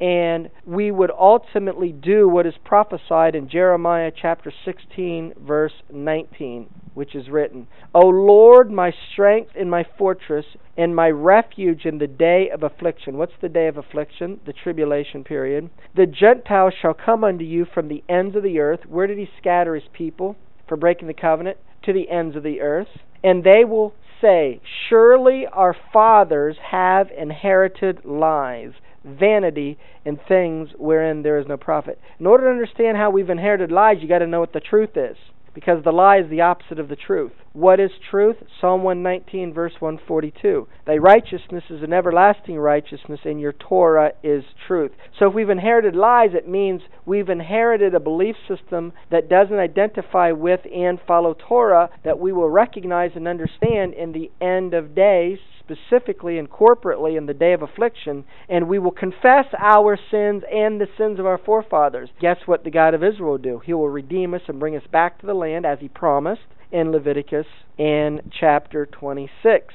and we would ultimately do what is prophesied in Jeremiah chapter 16, verse 19, which is written O Lord, my strength and my fortress, and my refuge in the day of affliction. What's the day of affliction? The tribulation period. The Gentiles shall come unto you from the ends of the earth. Where did he scatter his people for breaking the covenant? To the ends of the earth. And they will say, Surely our fathers have inherited lies, vanity, and things wherein there is no profit. In order to understand how we've inherited lies, you got to know what the truth is because the lie is the opposite of the truth. What is truth? Psalm 119, verse 142. Thy righteousness is an everlasting righteousness, and your Torah is truth. So if we've inherited lies, it means we've inherited a belief system that doesn't identify with and follow Torah that we will recognize and understand in the end of days specifically and corporately in the day of affliction, and we will confess our sins and the sins of our forefathers. Guess what the God of Israel will do? He will redeem us and bring us back to the land as he promised in Leviticus in chapter 26.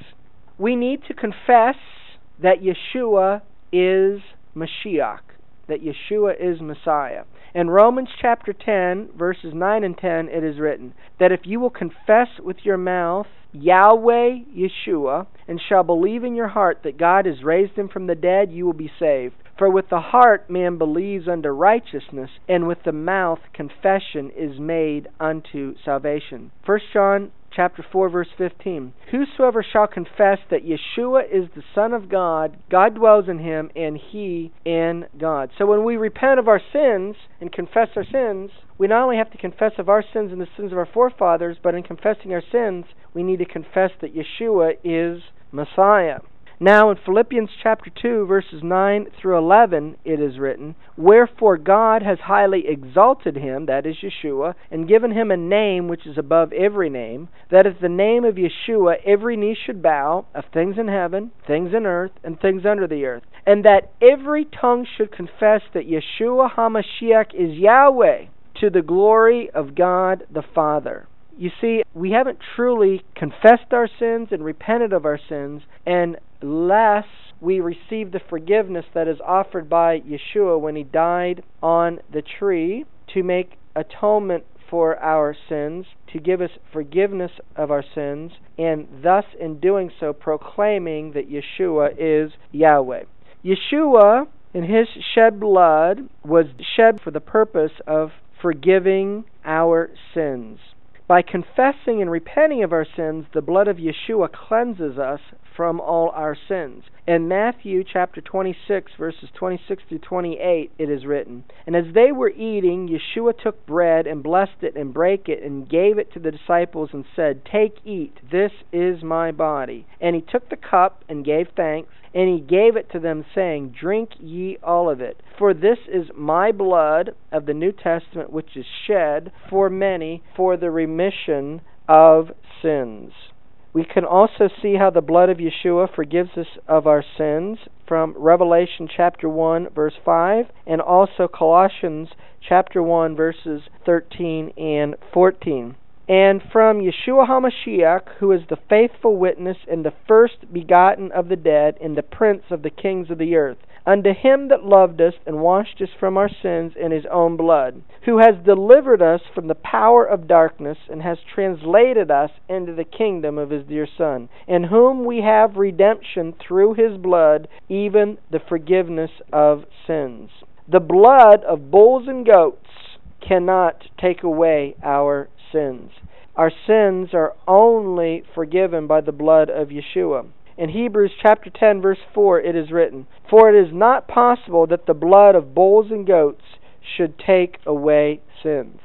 We need to confess that Yeshua is Mashiach, that Yeshua is Messiah. In Romans chapter 10, verses 9 and 10, it is written that if you will confess with your mouth Yahweh Yeshua, and shall believe in your heart that God has raised him from the dead, you will be saved. For with the heart man believes unto righteousness, and with the mouth confession is made unto salvation. 1 John chapter 4 verse 15 whosoever shall confess that yeshua is the son of god god dwells in him and he in god. So when we repent of our sins and confess our sins we not only have to confess of our sins and the sins of our forefathers but in confessing our sins we need to confess that yeshua is messiah now in Philippians chapter 2 verses 9 through 11 it is written, Wherefore God has highly exalted him, that is Yeshua, and given him a name which is above every name, that at the name of Yeshua every knee should bow, of things in heaven, things in earth, and things under the earth, and that every tongue should confess that Yeshua HaMashiach is Yahweh, to the glory of God the Father. You see, we haven't truly confessed our sins and repented of our sins, unless we receive the forgiveness that is offered by Yeshua when he died on the tree to make atonement for our sins, to give us forgiveness of our sins, and thus in doing so proclaiming that Yeshua is Yahweh. Yeshua, in his shed blood, was shed for the purpose of forgiving our sins. By confessing and repenting of our sins, the blood of Yeshua cleanses us from all our sins. In Matthew chapter 26, verses 26 through 28, it is written, And as they were eating, Yeshua took bread and blessed it and brake it and gave it to the disciples and said, Take, eat, this is my body. And he took the cup and gave thanks, and he gave it to them, saying, Drink ye all of it, for this is my blood of the New Testament, which is shed for many for the remission of sins. We can also see how the blood of Yeshua forgives us of our sins from Revelation chapter 1 verse 5 and also Colossians chapter 1 verses 13 and 14 and from Yeshua HaMashiach, who is the faithful witness and the first begotten of the dead and the prince of the kings of the earth, unto him that loved us and washed us from our sins in his own blood, who has delivered us from the power of darkness and has translated us into the kingdom of his dear Son, in whom we have redemption through his blood, even the forgiveness of sins. The blood of bulls and goats cannot take away our sins. Our sins are only forgiven by the blood of Yeshua. In Hebrews chapter 10 verse 4 it is written, For it is not possible that the blood of bulls and goats should take away sins.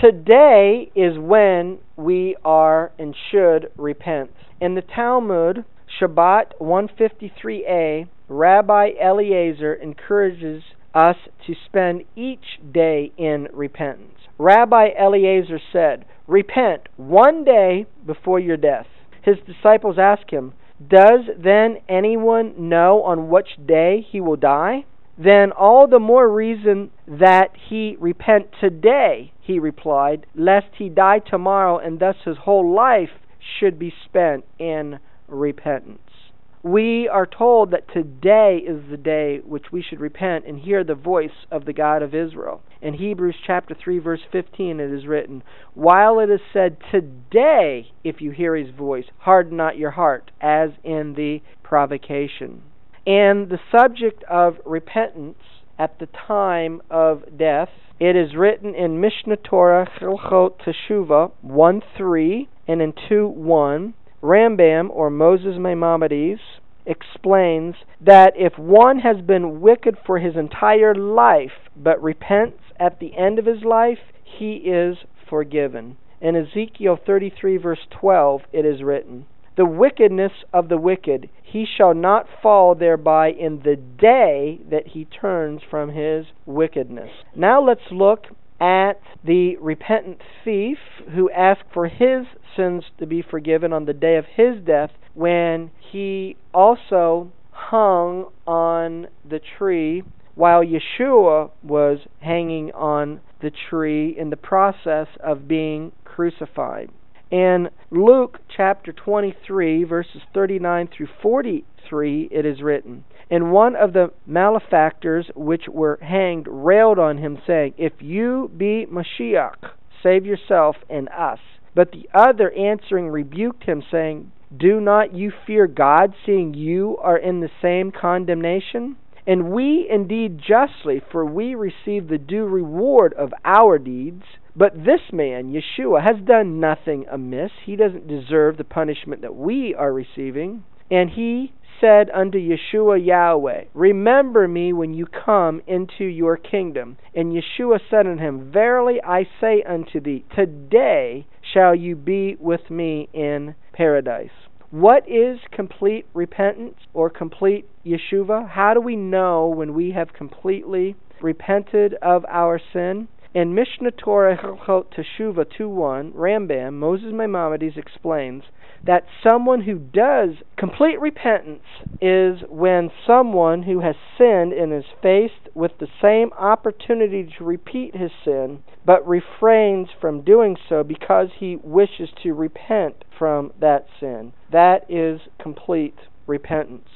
Today is when we are and should repent. In the Talmud, Shabbat 153a, Rabbi Eliezer encourages us to spend each day in repentance. Rabbi Eliezer said, Repent one day before your death. His disciples asked him, Does then anyone know on which day he will die? Then all the more reason that he repent today, he replied, lest he die tomorrow, and thus his whole life should be spent in repentance we are told that today is the day which we should repent and hear the voice of the God of Israel. In Hebrews chapter 3 verse 15 it is written, "While it is said today if you hear his voice, harden not your heart as in the provocation." And the subject of repentance at the time of death, it is written in Mishneh Torah Hilchot Teshuvah 1 3 and in 2 1 Rambam, or Moses Maimonides, explains that if one has been wicked for his entire life but repents at the end of his life, he is forgiven. In Ezekiel 33, verse 12, it is written, The wickedness of the wicked, he shall not fall thereby in the day that he turns from his wickedness. Now let's look at the repentant thief who asked for his sins to be forgiven on the day of his death when he also hung on the tree while Yeshua was hanging on the tree in the process of being crucified. In Luke chapter 23, verses 39 through 43, it is written, And one of the malefactors which were hanged railed on him, saying, If you be Mashiach, save yourself and us. But the other answering rebuked him, saying, Do not you fear God, seeing you are in the same condemnation? And we indeed justly, for we receive the due reward of our deeds. But this man, Yeshua, has done nothing amiss. He doesn't deserve the punishment that we are receiving. And he said unto Yeshua Yahweh, Remember me when you come into your kingdom. And Yeshua said unto him, Verily I say unto thee, Today shall you be with me in paradise. What is complete repentance or complete Teshuvah? How do we know when we have completely repented of our sin? In Mishneh Torah Hilchot Teshuvah 2.1, Rambam, Moses Maimonides explains that someone who does complete repentance is when someone who has sinned and is faced with the same opportunity to repeat his sin, but refrains from doing so because he wishes to repent from that sin. That is complete repentance.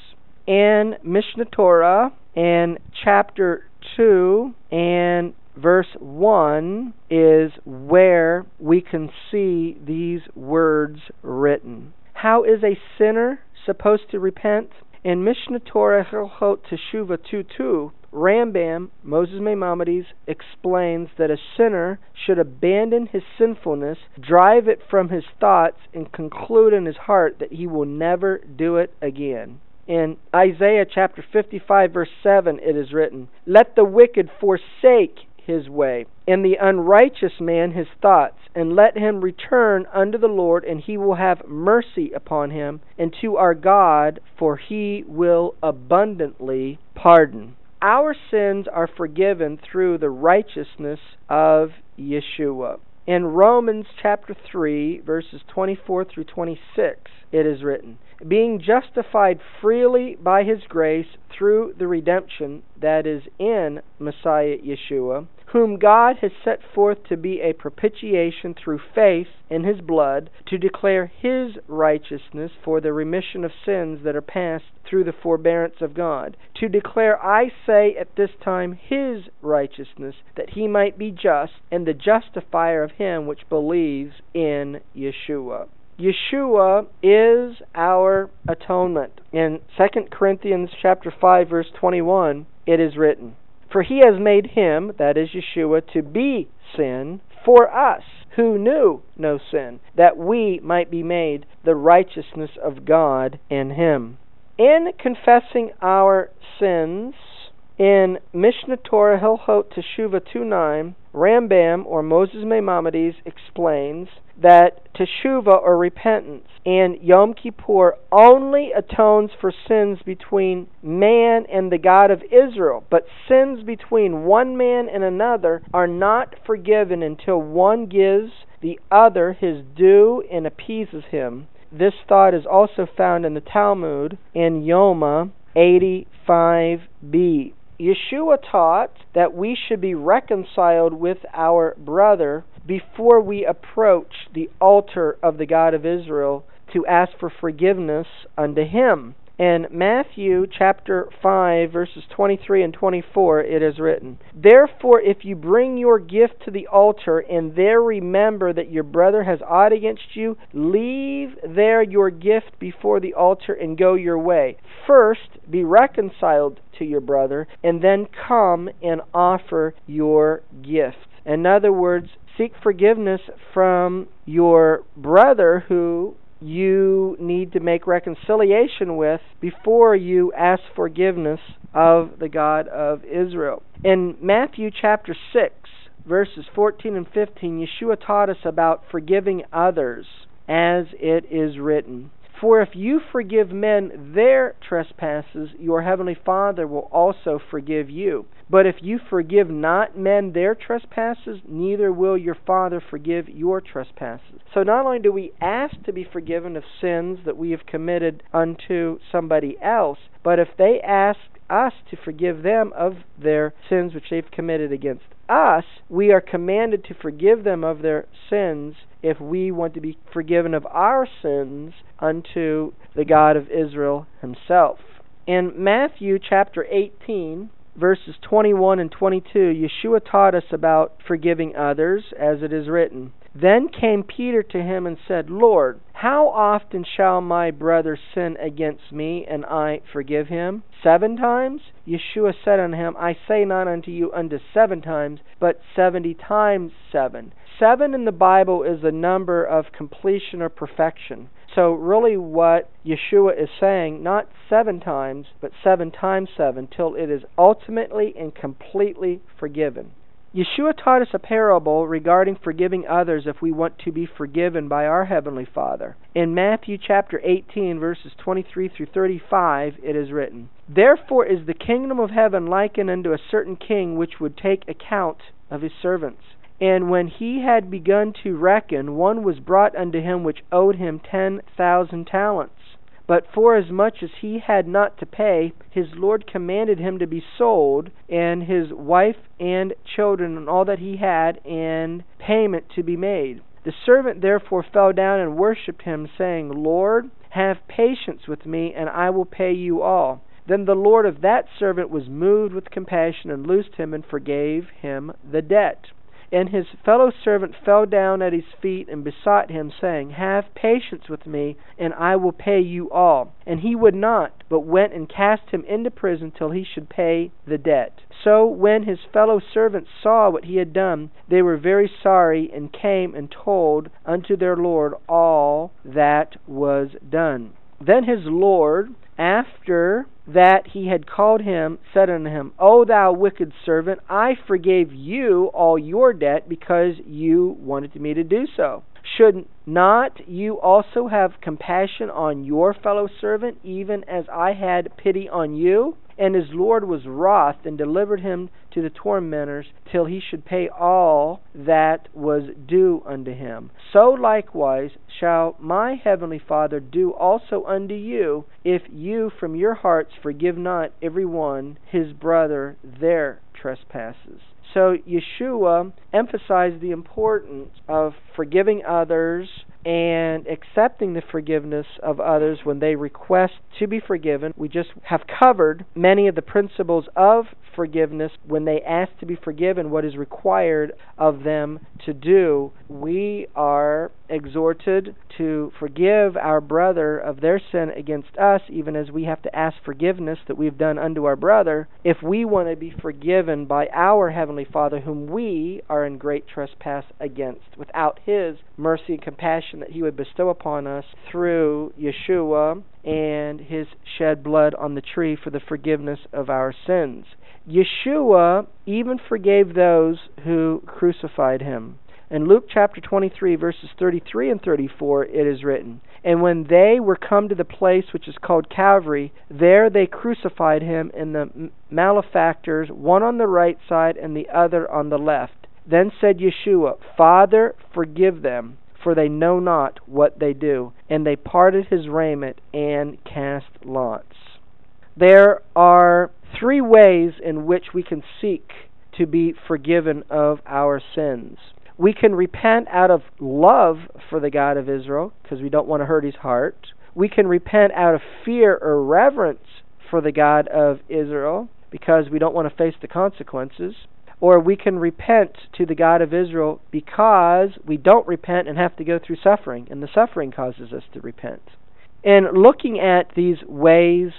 In Mishneh Torah, in chapter 2 and verse 1 is where we can see these words written. How is a sinner supposed to repent? In Mishneh Torah Hilchot Teshuvah 2.2, Rambam, Moses Maimonides, explains that a sinner should abandon his sinfulness, drive it from his thoughts, and conclude in his heart that he will never do it again. In Isaiah chapter 55, verse 7, it is written, Let the wicked forsake his way, and the unrighteous man his thoughts, and let him return unto the Lord, and he will have mercy upon him, and to our God, for he will abundantly pardon. Our sins are forgiven through the righteousness of Yeshua. In Romans chapter 3, verses 24 through 26, it is written, Being justified freely by his grace through the redemption that is in Messiah Yeshua, whom God has set forth to be a propitiation through faith in his blood, to declare his righteousness for the remission of sins that are past through the forbearance of God, to declare, I say, at this time his righteousness, that he might be just, and the justifier of him which believes in Yeshua. Yeshua is our atonement. In 2 Corinthians chapter 5 verse 21, it is written, for he has made him, that is Yeshua, to be sin for us who knew no sin, that we might be made the righteousness of God in him. In confessing our sins, in Mishneh Torah Hilchot Teshuvah 2.9, Rambam, or Moses Maimonides, explains that Teshuvah, or repentance, and Yom Kippur only atones for sins between man and the God of Israel, but sins between one man and another are not forgiven until one gives the other his due and appeases him. This thought is also found in the Talmud in Yoma 85b. Yeshua taught that we should be reconciled with our brother before we approach the altar of the God of Israel to ask for forgiveness unto him. In Matthew chapter 5, verses 23 and 24, it is written, Therefore, if you bring your gift to the altar, and there remember that your brother has aught against you, leave there your gift before the altar and go your way. First, be reconciled to your brother, and then come and offer your gift. In other words, seek forgiveness from your brother who you need to make reconciliation with before you ask forgiveness of the God of Israel. In Matthew chapter 6, verses 14 and 15, Yeshua taught us about forgiving others as it is written. For if you forgive men their trespasses, your heavenly Father will also forgive you. But if you forgive not men their trespasses, neither will your Father forgive your trespasses. So not only do we ask to be forgiven of sins that we have committed unto somebody else, but if they ask us to forgive them of their sins which they've committed against us, we are commanded to forgive them of their sins if we want to be forgiven of our sins unto the God of Israel himself. In Matthew chapter 18, verses 21 and 22, Yeshua taught us about forgiving others, as it is written. Then came Peter to him and said, Lord, how often shall my brother sin against me, and I forgive him? Seven times? Yeshua said unto him, I say not unto you unto seven times, but seventy times seven. Seven in the Bible is the number of completion or perfection. So, really, what Yeshua is saying, not seven times, but seven times seven, till it is ultimately and completely forgiven. Yeshua taught us a parable regarding forgiving others if we want to be forgiven by our Heavenly Father. In Matthew chapter 18, verses 23 through 35, it is written, Therefore is the kingdom of heaven likened unto a certain king which would take account of his servants. And when he had begun to reckon, one was brought unto him which owed him ten thousand talents. But forasmuch as he had not to pay, his lord commanded him to be sold, and his wife and children and all that he had, and payment to be made. The servant therefore fell down and worshipped him, saying, Lord, have patience with me, and I will pay you all. Then the lord of that servant was moved with compassion, and loosed him, and forgave him the debt. And his fellow servant fell down at his feet and besought him, saying, Have patience with me, and I will pay you all. And he would not, but went and cast him into prison till he should pay the debt. So when his fellow servants saw what he had done, they were very sorry, and came and told unto their Lord all that was done. Then his Lord, after that he had called him, said unto him, O thou wicked servant, I forgave you all your debt because you wanted me to do so. Should not you also have compassion on your fellow servant, even as I had pity on you? And his Lord was wroth, and delivered him to the tormentors, till he should pay all that was due unto him. So likewise shall my heavenly Father do also unto you, if you from your hearts forgive not every one his brother their trespasses. So Yeshua emphasized the importance of forgiving others and accepting the forgiveness of others when they request to be forgiven. We just have covered many of the principles of forgiveness when they ask to be forgiven, what is required of them to do. We are exhorted to forgive our brother of their sin against us, even as we have to ask forgiveness that we've done unto our brother, if we want to be forgiven by our Heavenly Father, whom we are in great trespass against, without His mercy and compassion that He would bestow upon us through Yeshua and His shed blood on the tree for the forgiveness of our sins. Yeshua even forgave those who crucified him. In Luke chapter 23, verses 33 and 34, it is written, And when they were come to the place which is called Calvary, there they crucified him and the malefactors, one on the right side and the other on the left. Then said Yeshua, Father, forgive them, for they know not what they do. And they parted his raiment and cast lots. There are three ways in which we can seek to be forgiven of our sins. We can repent out of love for the God of Israel because we don't want to hurt his heart. We can repent out of fear or reverence for the God of Israel because we don't want to face the consequences. Or we can repent to the God of Israel because we don't repent and have to go through suffering, and the suffering causes us to repent. In looking at these ways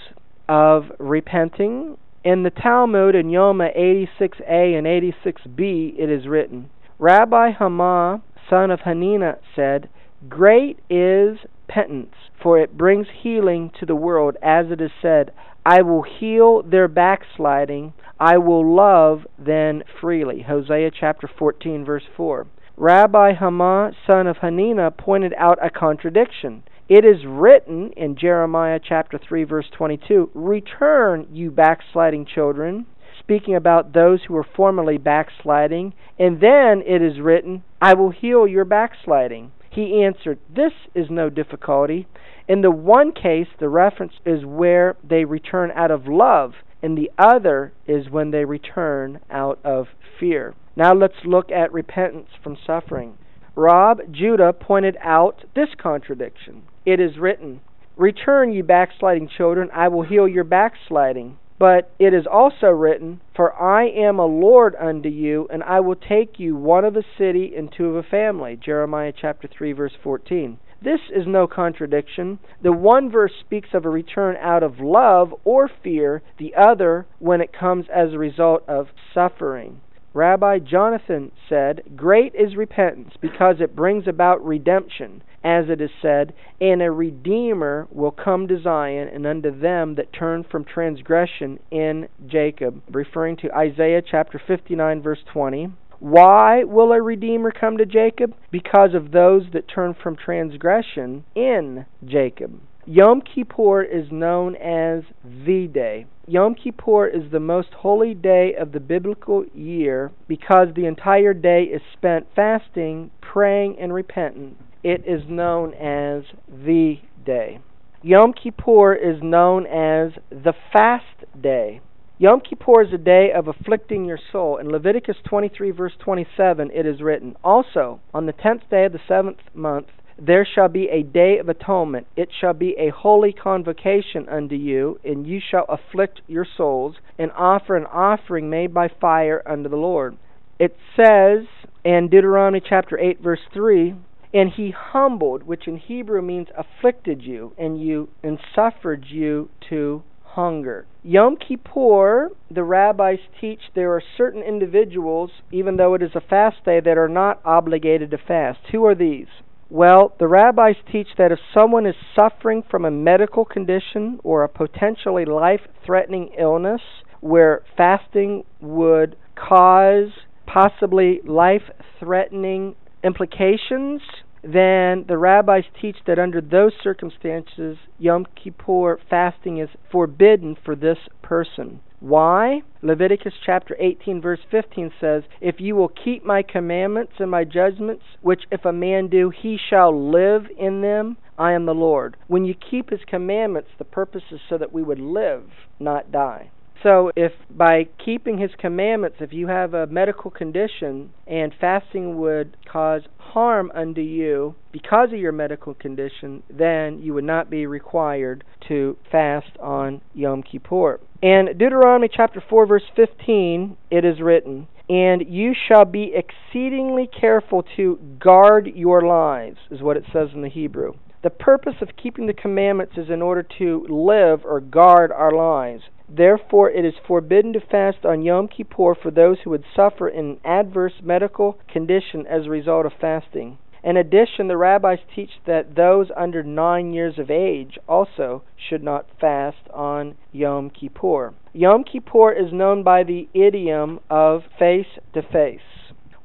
of repenting, in the Talmud in Yoma 86a and 86b it is written, Rabbi Hama, son of Hanina, said, Great is repentance, for it brings healing to the world, as it is said, I will heal their backsliding, I will love them freely. Hosea chapter 14, verse 4. Rabbi Hama, son of Hanina, pointed out a contradiction. It is written in Jeremiah chapter 3 verse 22, "Return, you backsliding children," speaking about those who were formerly backsliding, and then it is written, "I will heal your backsliding." He answered, "This is no difficulty. In the one case, the reference is where they return out of love, and the other is when they return out of fear." Now let's look at repentance from suffering. Rab Judah pointed out this contradiction. It is written, Return, you backsliding children, I will heal your backsliding. But it is also written, For I am a Lord unto you, and I will take you one of a city and two of a family. Jeremiah chapter 3, verse 14. This is no contradiction. The one verse speaks of a return out of love or fear, the other when it comes as a result of suffering. Rabbi Jonathan said, Great is repentance because it brings about redemption, as it is said, And a Redeemer will come to Zion, and unto them that turn from transgression in Jacob. Referring to Isaiah chapter 59, verse 20. Why will a Redeemer come to Jacob? Because of those that turn from transgression in Jacob. Yom Kippur is known as the day. Yom Kippur is the most holy day of the biblical year because the entire day is spent fasting, praying, and repenting. It is known as the day. Yom Kippur is known as the fast day. Yom Kippur is a day of afflicting your soul. In Leviticus 23, verse 27, it is written Also, on the tenth day of the seventh month, there shall be a day of atonement. It shall be a holy convocation unto you, and you shall afflict your souls, and offer an offering made by fire unto the Lord. It says in Deuteronomy chapter 8, verse 3, and he humbled, which in Hebrew means afflicted you, and you and suffered you to hunger. Yom Kippur, the rabbis teach there are certain individuals, even though it is a fast day, that are not obligated to fast. Who are these? Well, the rabbis teach that if someone is suffering from a medical condition or a potentially life threatening illness where fasting would cause possibly life threatening implications, then the rabbis teach that under those circumstances, Yom Kippur fasting is forbidden for this person. Why? Leviticus chapter 18, verse 15 says, If you will keep my commandments and my judgments, which if a man do, he shall live in them, I am the Lord. When you keep his commandments, the purpose is so that we would live, not die. So, if by keeping his commandments, if you have a medical condition and fasting would cause harm unto you because of your medical condition, then you would not be required to fast on Yom Kippur. In Deuteronomy chapter 4, verse 15, it is written, And you shall be exceedingly careful to guard your lives, is what it says in the Hebrew. The purpose of keeping the commandments is in order to live or guard our lives. Therefore, it is forbidden to fast on Yom Kippur for those who would suffer an adverse medical condition as a result of fasting. In addition, the rabbis teach that those under nine years of age also should not fast on Yom Kippur. Yom Kippur is known by the idiom of face to face.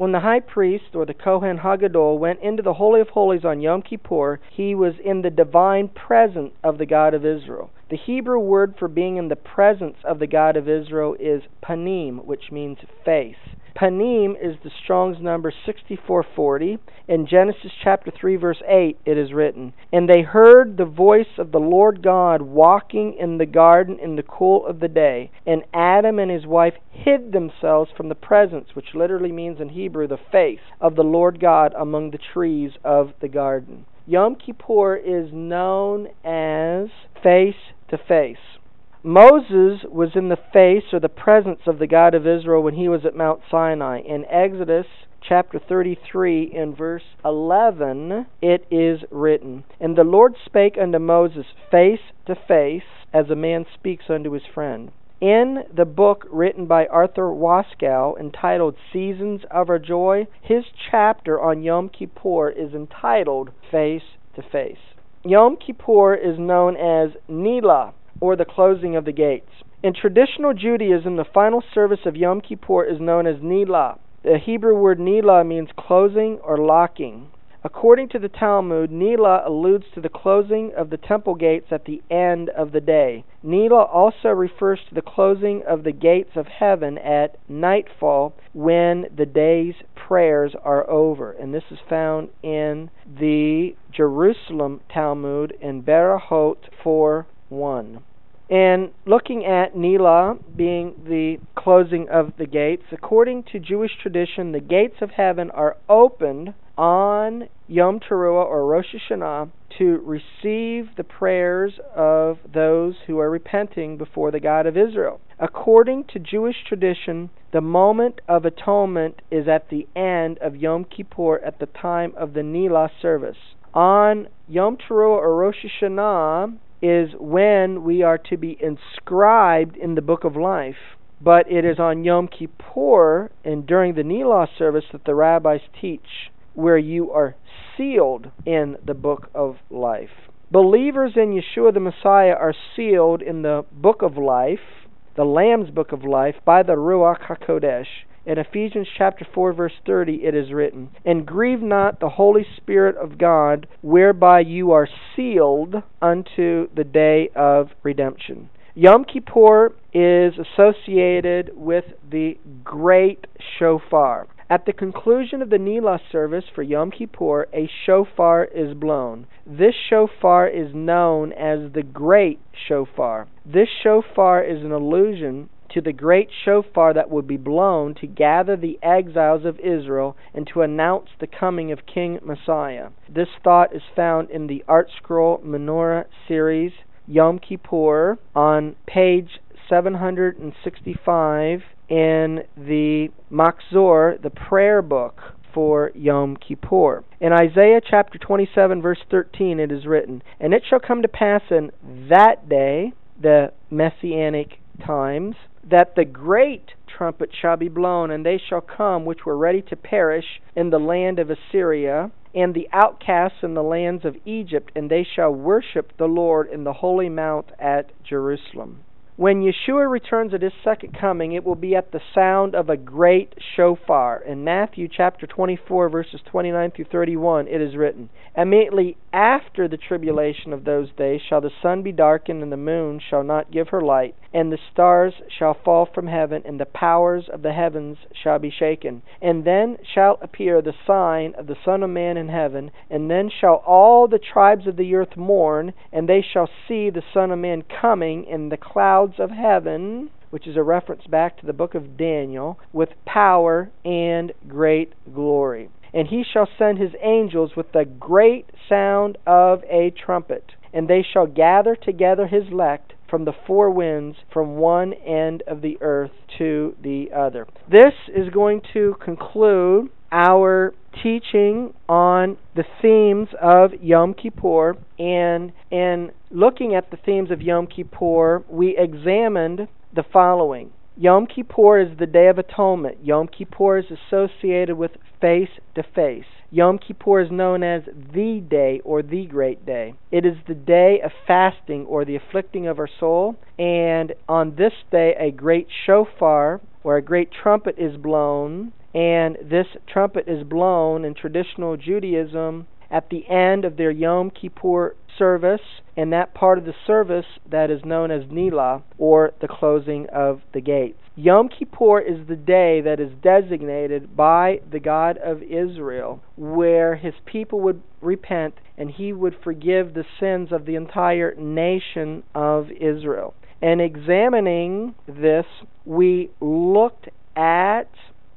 When the high priest, or the Kohen Hagadol, went into the Holy of Holies on Yom Kippur, he was in the divine presence of the God of Israel. The Hebrew word for being in the presence of the God of Israel is panim, which means face. Panim is the Strong's number 6440. In Genesis chapter 3 verse 8 it is written, "And they heard the voice of the Lord God walking in the garden in the cool of the day, and Adam and his wife hid themselves from the presence, which literally means in Hebrew the face of the Lord God among the trees of the garden." Yom Kippur is known as face to face. Moses was in the face or the presence of the God of Israel when he was at Mount Sinai. In Exodus chapter 33, in verse 11, it is written And the Lord spake unto Moses face to face, as a man speaks unto his friend. In the book written by Arthur Waskow entitled Seasons of Our Joy, his chapter on Yom Kippur is entitled Face to Face. Yom Kippur is known as Neilah, or the closing of the gates. In traditional Judaism, the final service of Yom Kippur is known as Neilah. The Hebrew word Neilah means closing or locking. According to the Talmud, Neilah alludes to the closing of the temple gates at the end of the day. Neilah also refers to the closing of the gates of heaven at nightfall when the day's prayers are over. And this is found in the Jerusalem Talmud in Berakhot 4 1. And looking at Neilah being the closing of the gates, according to Jewish tradition, the gates of heaven are opened on Yom Teruah or Rosh Hashanah to receive the prayers of those who are repenting before the God of Israel. According to Jewish tradition, the moment of atonement is at the end of Yom Kippur at the time of the Neilah service. On Yom Teruah or Rosh Hashanah, is when we are to be inscribed in the book of life. But it is on Yom Kippur and during the Neilah service that the rabbis teach where you are sealed in the book of life. Believers in Yeshua the Messiah are sealed in the book of life, the Lamb's book of life, by the Ruach HaKodesh. In Ephesians chapter 4 verse 30 it is written, "And grieve not the Holy Spirit of God, whereby you are sealed unto the day of redemption." Yom Kippur is associated with the great shofar. At the conclusion of the Neilah service for Yom Kippur, a shofar is blown. This shofar is known as the Great Shofar. This shofar is an allusion to the great shofar that would be blown to gather the exiles of Israel and to announce the coming of King Messiah. This thought is found in the ArtScroll Mesorah series, Yom Kippur, on page 765 in the Machzor, the prayer book for Yom Kippur. In Isaiah chapter 27, verse 13, it is written, And it shall come to pass in that day, the messianic times, that the great trumpet shall be blown, and they shall come which were ready to perish in the land of Assyria, and the outcasts in the lands of Egypt, and they shall worship the Lord in the holy mount at Jerusalem. When Yeshua returns at his second coming, it will be at the sound of a great shofar. In Matthew chapter 24, verses 29 through 31, it is written Immediately after the tribulation of those days shall the sun be darkened, and the moon shall not give her light, and the stars shall fall from heaven, and the powers of the heavens shall be shaken. And then shall appear the sign of the Son of Man in heaven, and then shall all the tribes of the earth mourn, and they shall see the Son of Man coming in the clouds clouds of heaven, which is a reference back to the book of Daniel, with power and great glory. And he shall send his angels with the great sound of a trumpet, and they shall gather together his elect from the four winds, from one end of the earth to the other. This is going to conclude our teaching on the themes of Yom Kippur. And in looking at the themes of Yom Kippur, we examined the following. Yom Kippur is the Day of Atonement. Yom Kippur is associated with face to face. Yom Kippur is known as the day or the great day. It is the day of fasting or the afflicting of our soul. And on this day, a great shofar or a great trumpet is blown and this trumpet is blown in traditional Judaism at the end of their Yom Kippur service, and that part of the service that is known as Neilah, or the closing of the gates. Yom Kippur is the day that is designated by the God of Israel, where his people would repent and he would forgive the sins of the entire nation of Israel. And examining this, we looked at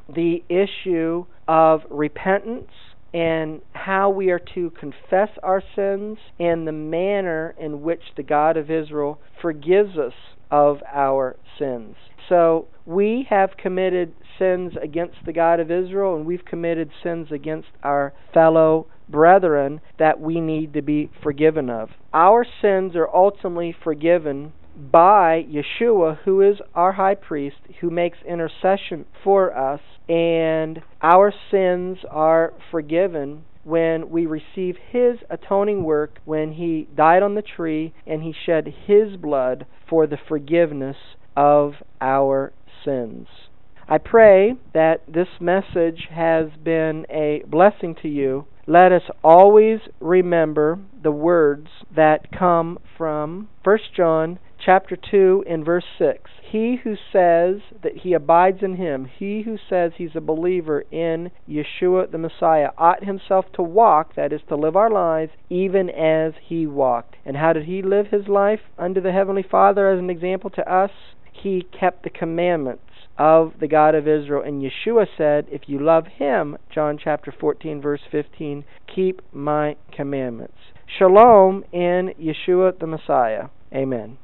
the issue of repentance and how we are to confess our sins and the manner in which the God of Israel forgives us of our sins. So we have committed sins against the God of Israel and we've committed sins against our fellow brethren that we need to be forgiven of. Our sins are ultimately forgiven by Yeshua, who is our high priest, who makes intercession for us, and our sins are forgiven when we receive His atoning work when He died on the tree and He shed His blood for the forgiveness of our sins. I pray that this message has been a blessing to you. Let us always remember the words that come from 1 John chapter 2 in verse 6. He who says that he abides in him, he who says he's a believer in Yeshua the Messiah, ought himself to walk, that is, to live our lives, even as he walked. And how did he live his life under the Heavenly Father as an example to us? He kept the commandments of the God of Israel. And Yeshua said, If you love him, John chapter 14, verse 15, keep my commandments. Shalom in Yeshua the Messiah. Amen.